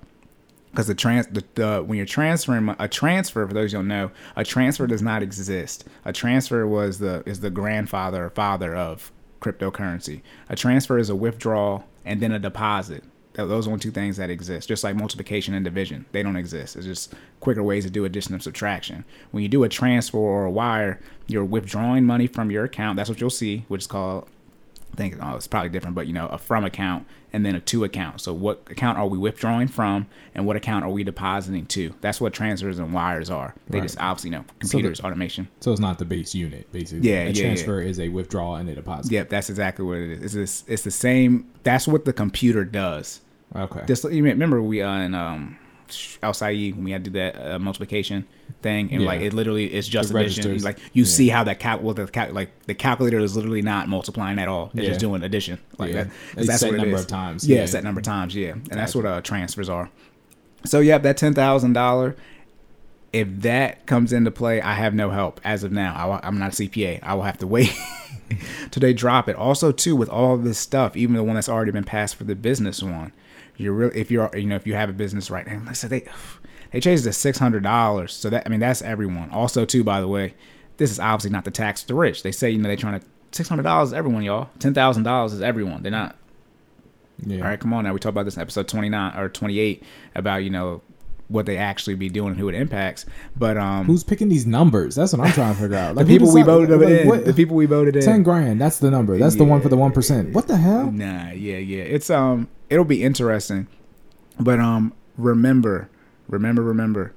Because the trans, the, the when you're transferring a transfer, for those who don't know, a transfer does not exist. A transfer was the is the grandfather or father of cryptocurrency. A transfer is a withdrawal and then a deposit. Th- Those are only two things that exist. Just like multiplication and division, they don't exist. It's just quicker ways to do addition and subtraction. When you do a transfer or a wire, you're withdrawing money from your account. That's what you'll see, which is called I think oh, it's probably different, but you know, a from account and then a to account. So what account are we withdrawing from, and what account are we depositing to? That's what transfers and wires are. They Right. just obviously you know computers, automation. So it's not the base unit, basically. Yeah, a yeah, transfer is a withdrawal and a deposit. Yep, that's exactly what it is. It's this, it's the same. That's what the computer does. Okay. Just remember we uh, in um outside when we had to do that uh, multiplication thing, and Yeah. like it literally is just It addition. registers. Like you Yeah. see how that cal well the cal- like the calculator is literally not multiplying at all. It's Yeah. just doing addition. Like that. It's that's what number is. of times. Yeah, Yeah. set number of times. Yeah, and that's what uh, transfers are. So yeah, that ten thousand dollar. If that comes into play, I have no help as of now. I, I'm not a CPA. I will have to wait till they drop it. Also, too, with all this stuff, even the one that's already been passed for the business one, you're really if you're you know if you have a business right now, like I said they they changed it to six hundred dollars. So that I mean that's everyone. Also, too, by the way, this is obviously not the tax the rich. They say you know they're trying to six hundred dollars is everyone, y'all. Ten thousand dollars is everyone. They're not yeah. all right, come on now. We talked about this in episode 29 or 28 about, you know, what they actually be doing and who it impacts. But um Who's picking these numbers? That's what I'm trying to figure out. Like, who people we voted like, in, what- the people we voted in. Ten grand. That's the number. That's the one for the one percent. What the hell? Nah, yeah, yeah. It's um it'll be interesting. But um remember, remember, remember,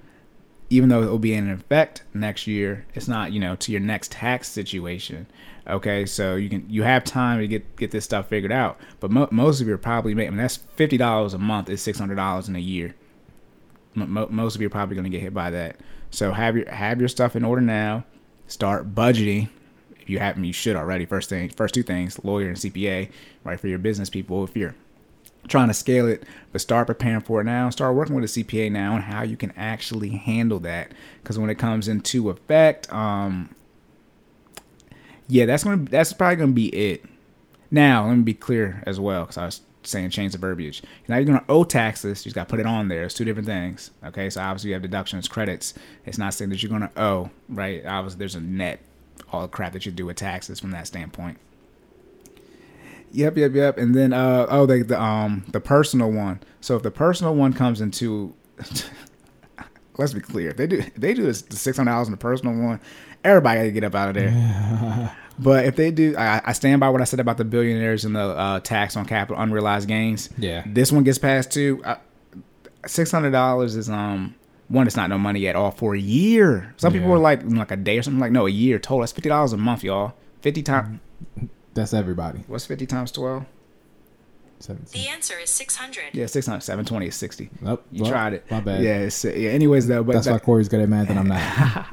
even though it will be in effect next year, it's not, you know, to your next tax situation. Okay, so you can you have time to get get this stuff figured out. But mo- most of you are probably making I mean, that's fifty dollars a month is six hundred dollars in a year. Mo- most of you are probably going to get hit by that. So have your have your stuff in order now. Start budgeting. If you haven't, you should already. First thing, first two things: lawyer and CPA, right for your business people. If you're trying to scale it, but start preparing for it now. Start working with a CPA now on how you can actually handle that. Because when it comes into effect, um, yeah, that's gonna that's probably gonna be it. Now, let me be clear as well, because I was saying change the verbiage. Now you're gonna owe taxes. You just gotta put it on there. It's two different things. Okay, so obviously you have deductions, credits. It's not saying that you're gonna owe, right? Obviously, there's a net, all the crap that you do with taxes from that standpoint. Yep, yep, yep. And then uh oh the, the um the personal one. So if the personal one comes into let's be clear, if they do if they do this the six hundred dollars in the personal one, everybody gotta get up out of there. but if they do I, I stand by what I said about the billionaires and the uh, tax on capital unrealized gains. Yeah. This one gets passed too. Uh, six hundred dollars is um one, it's not no money at all for a year. Some people Yeah. are like like a day or something like no a year total. That's fifty dollars a month, y'all. Fifty times That's everybody. what's fifty times twelve? Seventeen. The answer is 600. Yeah, 600. 720 is sixty. Nope. You well, tried it. My bad. Yeah, it's, yeah. Anyways, though, but That's why Corey's good at math and I'm not.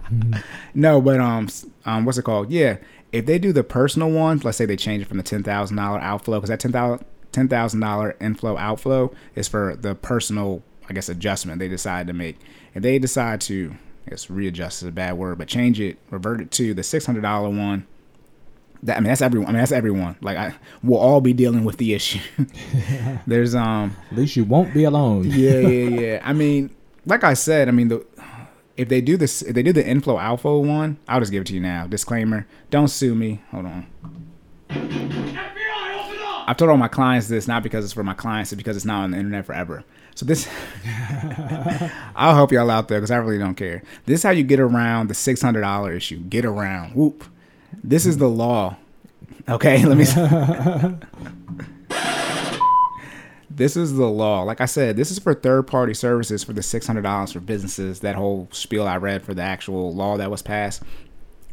no, but um, um, what's it called? Yeah, if they do the personal one, let's say they change it from the ten thousand dollar outflow, because that ten thousand ten thousand dollar inflow outflow is for the personal, I guess, adjustment they decide to make. If they decide to, I guess readjust is a bad word, but change it, revert it to the six hundred dollar one. That, I mean, that's everyone. I mean, that's everyone. Like, I, we'll all be dealing with the issue. There's um, At least you won't be alone. yeah, yeah, yeah. I mean, like I said, I mean the if they do this, if they do the inflow outflow one, I'll just give it to you now. Disclaimer: Don't sue me. Hold on. FBI, open up! I've told all my clients this not because it's for my clients, it's because it's not on the internet forever. So this, I'll help y'all out there because I really don't care. This is how you get around the six hundred dollar issue. Get around. Whoop. This is the law. Okay, let me. this is the law. Like I said, this is for third party services for the six hundred dollars for businesses. That whole spiel I read for the actual law that was passed.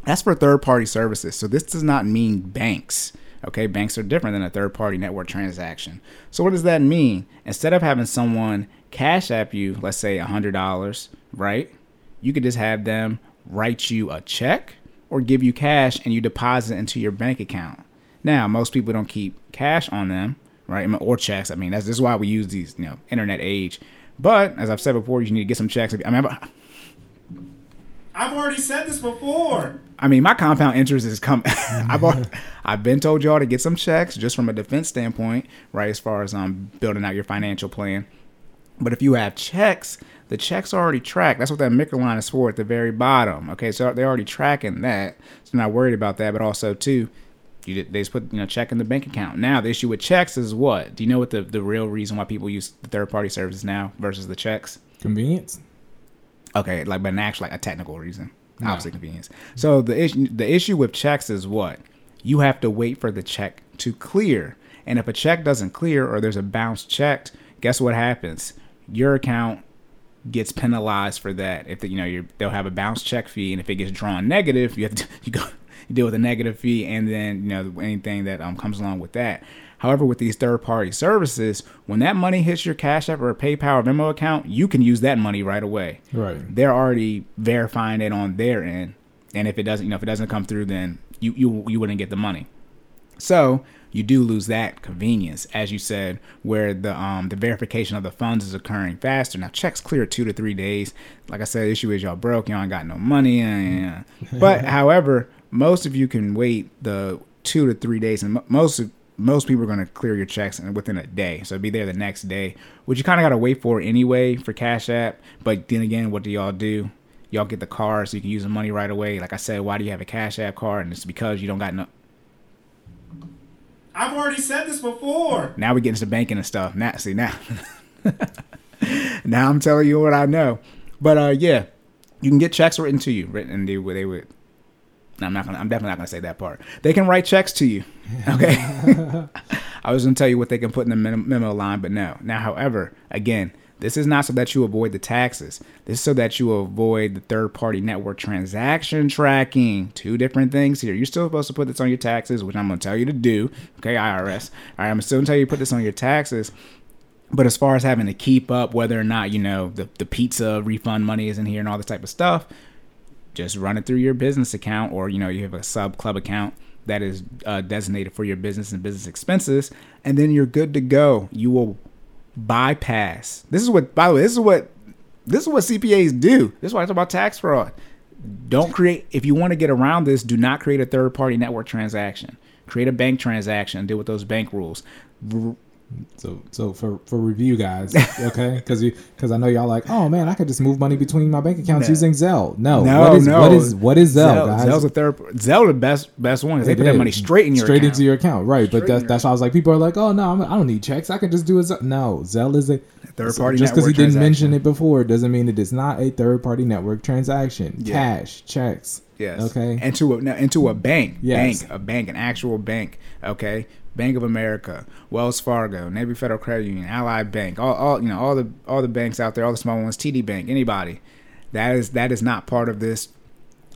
That's for third party services. So this does not mean banks. Okay, banks are different than a third party network transaction. So what does that mean? Instead of having someone cash app you, let's say $100, right? You could just have them write you a check or give you cash and you deposit into your bank account. Now, most people don't keep cash on them, right? Or checks. I mean, that's this is why we use these, you know, internet age. But as I've said before, you need to get some checks. I mean, I've- I've already said this before. I mean, my compound interest is coming. I've al- I've been told y'all to get some checks just from a defense standpoint, right? As far as um building out your financial plan. But if you have checks, the checks are already tracked. That's what that MICR line is for at the very bottom. Okay, so they're already tracking that. So I'm not worried about that. But also too, you they just put you know check in the bank account. Now the issue with checks is what? Do you know what the the real reason why people use the third party services now versus the checks? Convenience. Okay, like but an actual like a technical reason. Obviously convenience. So the issue the issue with checks is what? You have to wait for the check to clear. And if a check doesn't clear or there's a bounce check, guess what happens? Your account gets penalized for that. If the, you know they'll have a bounce check fee, and if it gets drawn negative, you have to you go you deal with a negative fee, and then you know anything that um comes along with that. However, with these third party services, when that money hits your Cash App or PayPal or Venmo account, you can use that money right away. Right. They're already verifying it on their end, and if it doesn't, you know, if it doesn't come through, then you you you wouldn't get the money. So you do lose that convenience, as you said, where the um the verification of the funds is occurring faster. Now checks clear two to three days. Like I said, the issue is y'all broke, y'all ain't got no money. uh, But however, most of you can wait the two to three days, and mo- most of most people are going to clear your checks in- within a day. So be there the next day, which you kind of got to wait for anyway for Cash App. But then again, what do y'all do? Y'all get the card so you can use the money right away. Like I said, why do you have a Cash App card? And it's because you don't got no. I've already said this before. Now we get into banking and stuff. Now, see now, now I'm telling you what I know. But uh, yeah, you can get checks written to you, written and they would they would. no, I'm not gonna. I'm definitely not gonna say that part. They can write checks to you. Okay. I was gonna tell you what they can put in the memo line, but no. Now, however, again, this is not so that you avoid the taxes. This is so that you avoid the third party network transaction tracking. Two different things here. You're still supposed to put this on your taxes, which I'm gonna tell you to do. Okay, IRS. All right, I'm still gonna tell you to put this on your taxes. But as far as having to keep up whether or not, you know, the, the pizza refund money is in here and all this type of stuff, just run it through your business account or, you know, you have a sub club account that is uh, designated for your business and business expenses. And then you're good to go. You will bypass. This is what, by the way, this is what, this is what CPAs do. This is why I talk about tax fraud. Don't create, if you want to get around this, do not create a third party network transaction. Create a bank transaction, deal with those bank rules. So, so for for review, guys, okay, because you because I know y'all like, oh man, I could just move money between my bank accounts No. using Zelle. No, No, what is no. what is what is Zelle, Zelle- guys? Zelle's a third. Zelle the best best one. They It put that money straight in your straight account. into your account, right? but Straight that's in that's why I was like, people are like, oh no, I'm, I don't need checks. I can just do a Zelle. No, Zelle is a Third party Just because he didn't mention it before doesn't mean it is not a third party network transaction. Yeah. Cash, checks. Yes. Okay. Into a no, into a bank. Yes. Bank. A bank. An actual bank. Okay. Bank of America, Wells Fargo, Navy Federal Credit Union, Ally Bank, all, all you know, all the all the banks out there, all the small ones, TD Bank, anybody. That is that is not part of this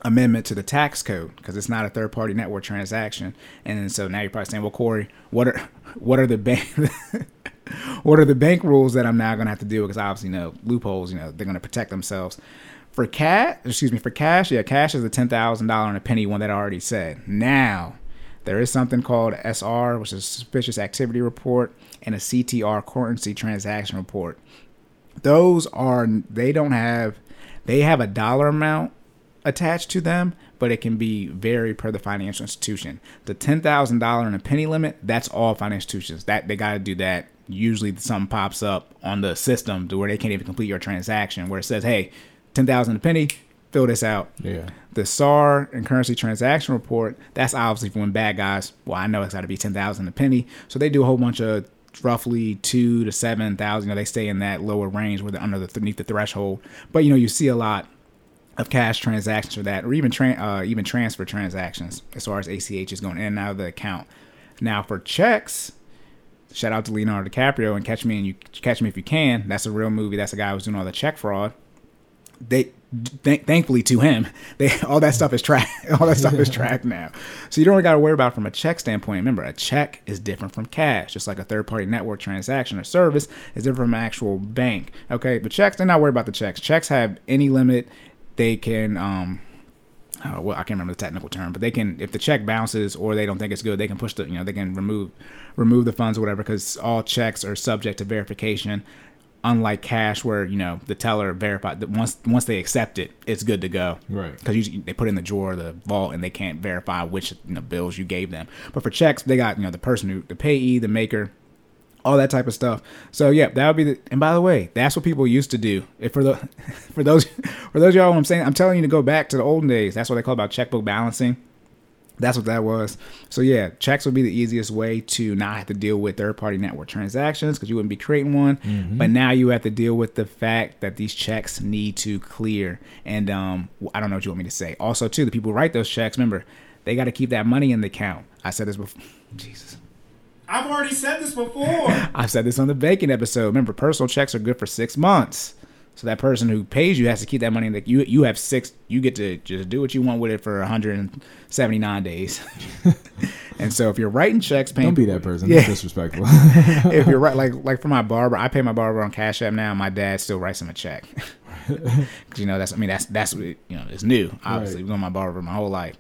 amendment to the tax code because it's not a third party network transaction. And so now you're probably saying, well, Corey, what are what are the bank what are the bank rules that I'm now gonna have to do? Because obviously, you know, loopholes. You know, they're gonna protect themselves. For cat, excuse me, for cash, yeah, cash is the ten thousand dollar and a penny one that I already said. Now, there is something called SR, which is suspicious activity report, and a CTR currency transaction report. Those are they don't have they have a dollar amount attached to them, but it can be varied per the financial institution. The ten thousand dollar and a penny limit, that's all financial institutions. That they got to do that. Usually, something pops up on the system to where they can't even complete your transaction, where it says, "Hey, ten thousand a penny, fill this out. Yeah. The SAR and currency transaction report, that's obviously for when bad guys, well, I know it's got to be 10,000 a penny. So they do a whole bunch of roughly two to 7,000. You know, they stay in that lower range where they're under the, underneath the threshold. But, you know, you see a lot of cash transactions for that, or even tra- uh, even transfer transactions as far as ACH is going in and out of the account. Now for checks, shout out to Leonardo DiCaprio and Catch Me and You Catch Me If You Can. That's a real movie. That's the guy who was doing all the check fraud. They th- thankfully to him, they all that stuff is tracked. All that stuff is tracked now, so you don't really got to worry about it from a check standpoint. Remember, a check is different from cash, just like a third party network transaction or service is different from an actual bank. Okay, but checks, they're not worried about the checks. Checks have any limit. They can um, uh, well, I can't remember the technical term, but they can, if the check bounces or they don't think it's good, they can push the, you know, they can remove, remove the funds or whatever, because all checks are subject to verification. Unlike cash, where you know the teller verified that once once they accept it, it's good to go. Right. Because they put it in the drawer, the vault, and they can't verify which you know, bills you gave them. But for checks, they got you know the person who, the payee, the maker, all that type of stuff. So yeah, that would be the. And by the way, that's what people used to do. If for the for those for those y'all, I'm saying I'm telling you to go back to the olden days. That's what they call about checkbook balancing. That's what that was. So yeah, checks would be the easiest way to not have to deal with third party network transactions because you wouldn't be creating one. But now you have to deal with the fact that these checks need to clear. And um, I don't know what you want me to say. Also, too, the people who write those checks, remember, they got to keep that money in the account. I said this before. Jesus. I've already said this before. I've said this on the bacon episode. Remember, personal checks are good for six months. So that person who pays you has to keep that money the you you have six you get to just do what you want with it for 179 days. and so if you're writing checks paying Don't be that person. Yeah. That's disrespectful. if you're right like like for my barber, I pay my barber on Cash App now. My dad still writes him a check. Cuz you know that's I mean that's that's what you know, it's new. Obviously, Right. Been my barber my whole life.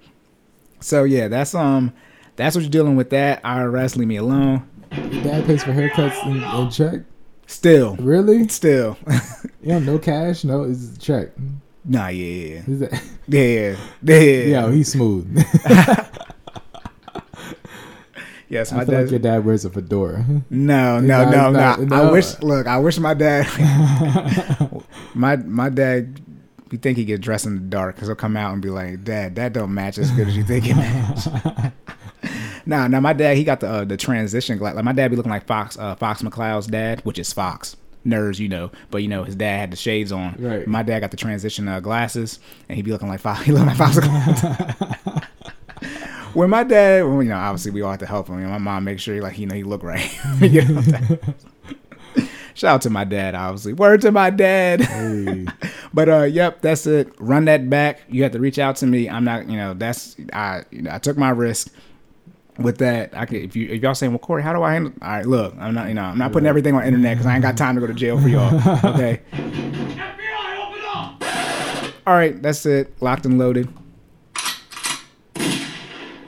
So yeah, that's um that's what you're dealing with that. IRS leave me alone. Dad pays for haircuts and, and check. Still. Really? Still. You know, no cash, no it's a check. nah, yeah. Is that? Yeah. Yeah. Yeah, he's smooth. Yes, I my feel like dad. your dad wears a fedora. No, no, No, no, no, no. I wish. Look, I wish my dad. my my dad. You think he get dressed in the dark because he'll come out and be like, "Dad, that don't match as good as you think it match." Nah, nah, my dad he got the uh, the transition glass. Like my dad be looking like Fox uh, Fox McCloud's dad, which is Fox nerds, you know. But you know his dad had the shades on. Right. My dad got the transition uh, glasses, and he be looking like Fox. He look like Fox McCloud. when my dad, well, you know, obviously we all have to help him. You know, my mom makes sure, he, like, you know, he look right. You know? Shout out to my dad, obviously. Word to my dad. Hey. but uh, yep, that's it. Run that back. You have to reach out to me. I'm not, you know, that's I. You know, I took my risk with that. I could, if you if y'all saying, well, Corey, how do I handle? All right, look, I'm not, you know, I'm not putting everything on internet because I ain't got time to go to jail for y'all. Okay. FBI, open up! All right, that's it. Locked and loaded.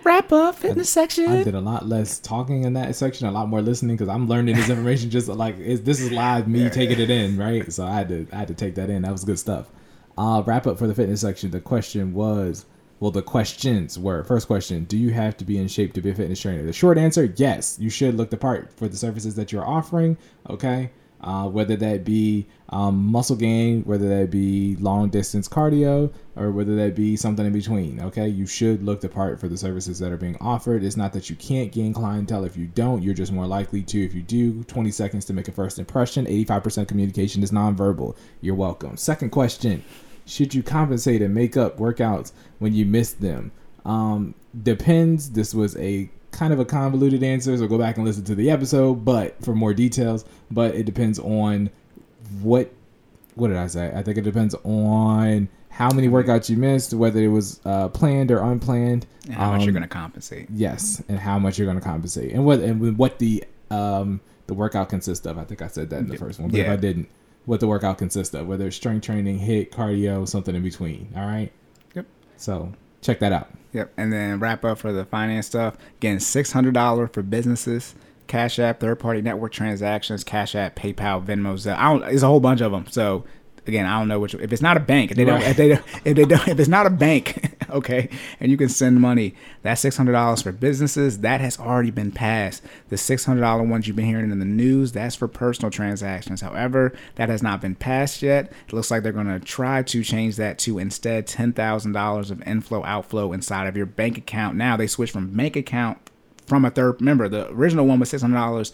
Wrap up fitness section. I did a lot less talking in that section, a lot more listening because I'm learning this information. Just like it's, this is live, me taking it in, right? So I had to, I had to take that in. That was good stuff. Uh, wrap up for the fitness section. The question was, well, the questions were: first question, do you have to be in shape to be a fitness trainer? The short answer, yes. You should look the part for the services that you're offering. Okay. Uh, whether that be um, muscle gain, whether that be long distance cardio, or whether that be something in between. Okay, you should look the part for the services that are being offered. It's not that you can't gain clientele if you don't. You're just more likely to if you do. 20 seconds to make a first impression. 85% communication is nonverbal. You're welcome. Second question: Should you compensate and make up workouts when you miss them? Um, depends. This was a kind of a convoluted answer, so go back and listen to the episode. But for more details, but it depends on what what did I say? I think it depends on how many workouts you missed, whether it was uh, planned or unplanned. And how much you're Um, gonna compensate. Yes, and how much you're going to compensate, and what and what the um the workout consists of. I think I said that in the first one, but if Yeah. I didn't, what the workout consists of, whether it's strength training, HIIT, cardio, something in between. All right. Yep. So check that out. Yep. And then wrap up for the finance stuff. Again, six hundred dollar for businesses. Cash App, third party network transactions, Cash App, PayPal, Venmo, Zelle. I don't. it's a whole bunch of them. So again, I don't know which. If it's not a bank, if they don't, Right. if they don't, if they don't, if it's not a bank, okay, and you can send money. That six hundred dollars for businesses that has already been passed. The six hundred dollar ones you've been hearing in the news that's for personal transactions. However, that has not been passed yet. It looks like they're going to try to change that to instead ten thousand dollars of inflow outflow inside of your bank account. Now they switch from bank account from a third. Remember the original one was six hundred dollars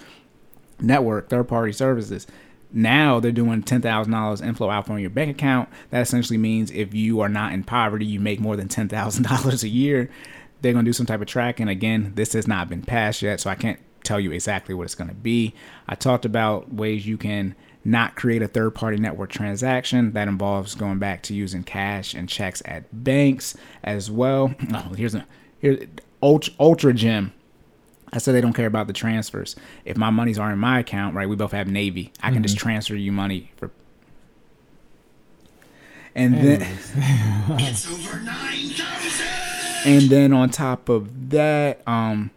network third party services. Now they're doing ten thousand dollars inflow out from your bank account. That essentially means if you are not in poverty, you make more than ten thousand dollars a year. They're gonna do some type of tracking. Again, this has not been passed yet, so I can't tell you exactly what it's gonna be. I talked about ways you can not create a third party network transaction. That involves going back to using cash and checks at banks as well. Oh, here's a here Ultra, Ultra Gym. I said they don't care about the transfers. If my money's are in my account, right? We both have Navy. I can just transfer you money for. And then, It's over 9,000! and then on top of that, um,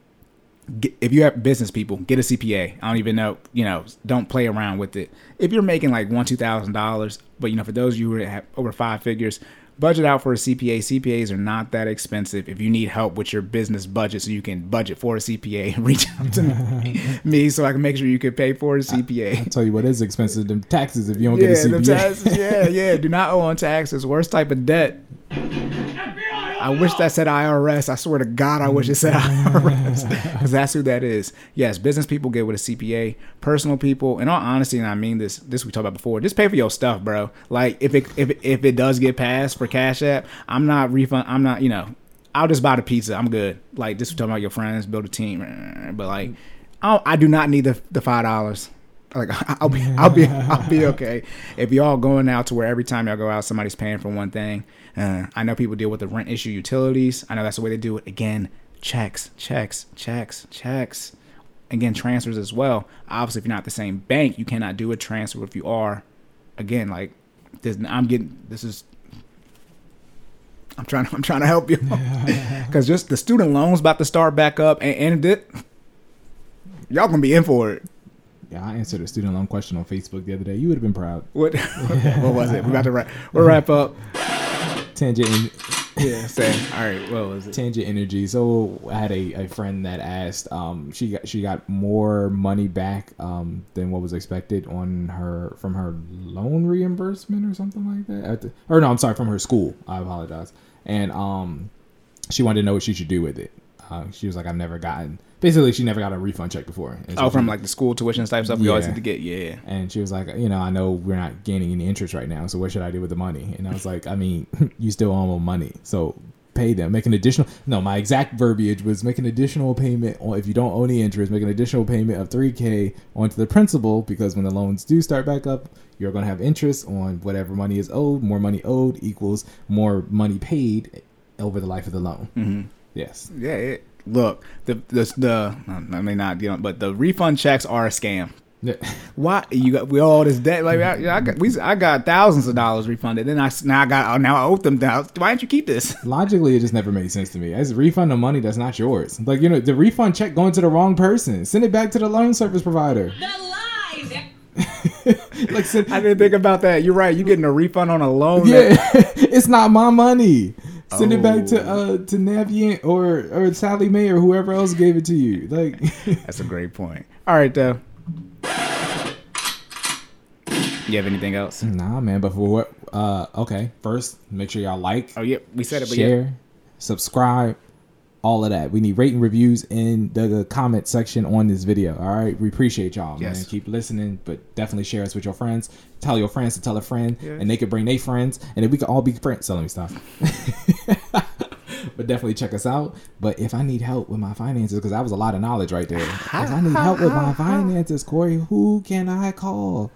get, if you have business people, get a CPA. I don't even know, you know, don't play around with it. If you're making like one, two thousand dollars, but you know, for those of you who have over five figures, budget out for a CPA. CPAs are not that expensive. If you need help with your business budget, so you can budget for a CPA, reach out to me, me so I can make sure you can pay for a CPA. I'll tell you what is expensive: them taxes if you don't Yeah, get a the CPA. taxes. Yeah, yeah. Do not owe on taxes. Worst type of debt. I wish that said IRS. I swear to God, I wish it said IRS because mm. that's who that is. Yes, business people get with a CPA. Personal people, in all honesty, and I mean this, this we talked about before. Just pay for your stuff, bro. Like if it if if it does get passed for Cash App, I'm not refund. I'm not. You know, I'll just buy the pizza. I'm good. Like this, we talking about your friends, build a team. But like, I, don't, I do not need the the five dollars. Like I'll be, I'll be, I'll be okay. If y'all going out to where every time y'all go out, somebody's paying for one thing. Uh, I know people deal with the rent issue, utilities. I know that's the way they do it. Again, checks, checks, checks, checks. Again, transfers as well. Obviously, if you're not the same bank, you cannot do a transfer. If you are, again, like this, I'm getting this is. I'm trying. To I'm trying to help you because just the student loans about to start back up, and, and it, y'all gonna be in for it. Yeah, I answered a student loan question on Facebook the other day. You would have been proud. What what was it? We're about to wrap. We'll wrap up. Tangent, en- Yeah, say. All right. What was it? tangent energy. So I had a, a friend that asked. Um, she got she got more money back um than what was expected on her from her loan reimbursement or something like that. At the, or no, I'm sorry, from her school. I apologize. And um, she wanted to know what she should do with it. Uh, she was like, I've never gotten. Basically, she never got a refund check before. And so Oh, from she- like the school tuition type stuff we always Yeah. need to get. Yeah. And she was like, you know, I know we're not gaining any interest right now, so what should I do with the money? And I was like, I mean, you still owe them money, so pay them. Make an additional. No, my exact verbiage was make an additional payment on if you don't owe any interest, make an additional payment of three k onto the principal because when the loans do start back up, you're going to have interest on whatever money is owed. More money owed equals more money paid over the life of the loan. Mm-hmm. Yes. Yeah. It, look, the the the I mean not you know, but the refund checks are a scam. Yeah. Why you got we all this debt? Like I, I got we I got thousands of dollars refunded. Then I s- now I got now I owe them thousands. Why didn't you keep this? Logically, it just never made sense to me. As a refund of money that's not yours. Like you know, the refund check going to the wrong person. Send it back to the loan service provider. The lie. like, send, I didn't think about that. You're right. You're getting a refund on a loan? yeah, that- it's not my money. Send it back to Oh. uh to Navient or or Sallie Mae or whoever else gave it to you. Like, That's a great point. All right, though. You have anything else? nah, man. But for what? Uh, okay. First, make sure y'all like, Oh yeah, we said it, but yeah. share, subscribe, all of that. We need rating reviews in the, the comment section on this video. All right, we appreciate y'all, man. Yes. Keep listening, but definitely share us with your friends. Tell your friends to tell a friend, Yes. and they could bring their friends, and then we could all be friends. Me stop. but definitely check us out. But if I need help with my finances, because that was a lot of knowledge right there. If I need help with my finances, Corey, who can I call?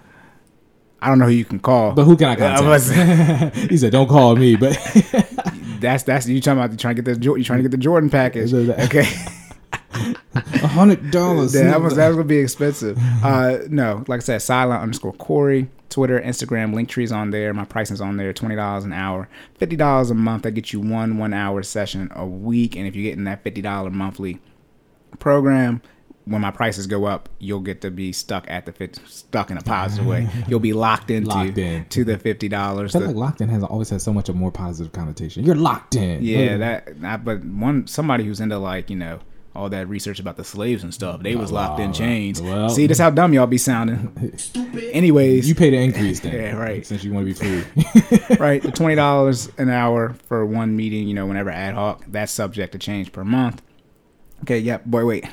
I don't know who you can call. But who can I I was- contact? he said, "Don't call me." But that's that's you talking about. You trying to get the you trying to get the Jordan package? Okay. a hundred dollars. That was that was gonna be expensive. Uh, no, like I said, silent underscore Corey, Twitter, Instagram, link trees on there. My pricing's on there. Twenty dollars an hour, fifty dollars a month. That gets you one one hour session a week. And if you're getting that fifty dollar monthly program, when my prices go up, you'll get to be stuck at the 50, stuck in a positive way. You'll be locked into Locked in. to the fifty dollars. I feel like locked in has always had so much a more positive connotation. You're locked in. Yeah, that. Not, but one somebody who's into like you know all that research about the slaves and stuff, they was locked in uh, chains. well- See, that's how dumb y'all be sounding. Stupid anyways, You pay the increase then. Yeah, right. Since you want to be free. right, the twenty dollars an hour for one meeting, you know, whenever ad hoc, that's subject to change per month. Okay, yeah, boy, wait.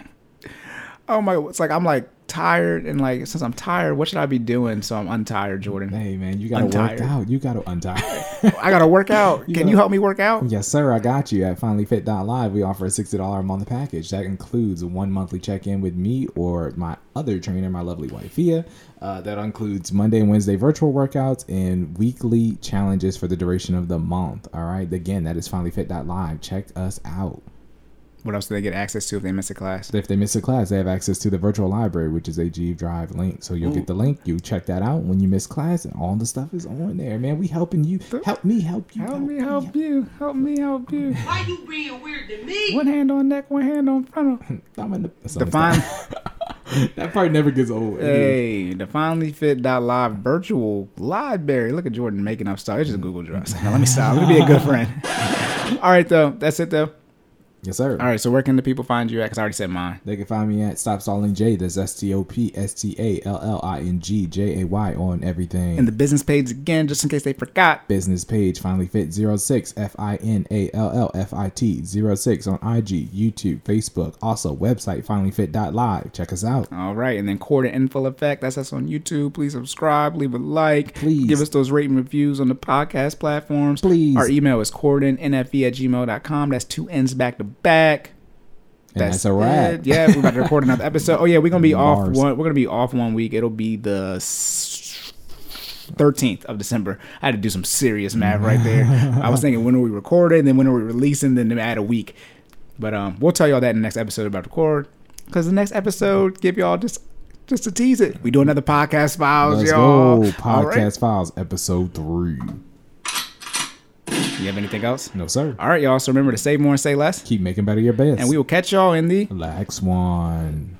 Oh my, it's like I'm like tired and like since I'm tired, what should I be doing? So I'm untired, Jordan. hey man, you gotta Untired. work out. You gotta untie. I gotta work out. Can gotta- you help me work out? Yes, sir. I got you. At finallyfit.live, we offer a $60 a month package. That includes one monthly check in with me or my other trainer, my lovely wife, Fia. Uh, that includes Monday and Wednesday virtual workouts and weekly challenges for the duration of the month. All right. Again, that is finallyfit.live. Check us out. What else do they get access to if they miss a class? If they miss a class, they have access to the virtual library, which is a G Drive link. So you'll get the link. You check that out when you miss class, and all the stuff is on there. Man, we helping you. Help me help you. Help me help you. Help me help you. Why you being weird to me? One hand on neck, one hand on frontal. I'm in the, that's Define. that part never gets old. Hey, the finallyfit.live virtual library. Look at Jordan making up stuff. It's just Google Drive. Now let me stop. Let me be a good friend. All right, though. That's it, though. Yes, sir. All right. So where can the people find you at? Because I already said mine. They can find me at Stop Stalling J. That's S T O P S T A L L I N G J A Y on everything. And the business page again, just in case they forgot. business page finally fit 06 F I N A L L F I T 06 on IG, YouTube, Facebook. Also, website finallyfit.live. Check us out. All right, and then quarter in full effect. That's us on YouTube. Please subscribe, leave a like, Please. give us those rating reviews on the podcast platforms. Please. Our email is cordonnfe at gmail.com. That's two ends back to back. And that's, a wrap. it. Yeah, we're about to record another episode. Oh yeah, we're gonna be off one. We're gonna be off one week. It'll be the thirteenth of December. I had to do some serious math right there. I was thinking when are we recording, then when are we releasing, then add a week. But um, we'll tell y'all that in the next episode about record. Because the next episode, give y'all just just to tease it. We do another podcast files, Let's y'all. go. All right. Podcast Files, episode three. You have anything else? No, sir. All right, y'all. So remember to save more and say less. Keep making better your best. And we will catch y'all in the Relax one.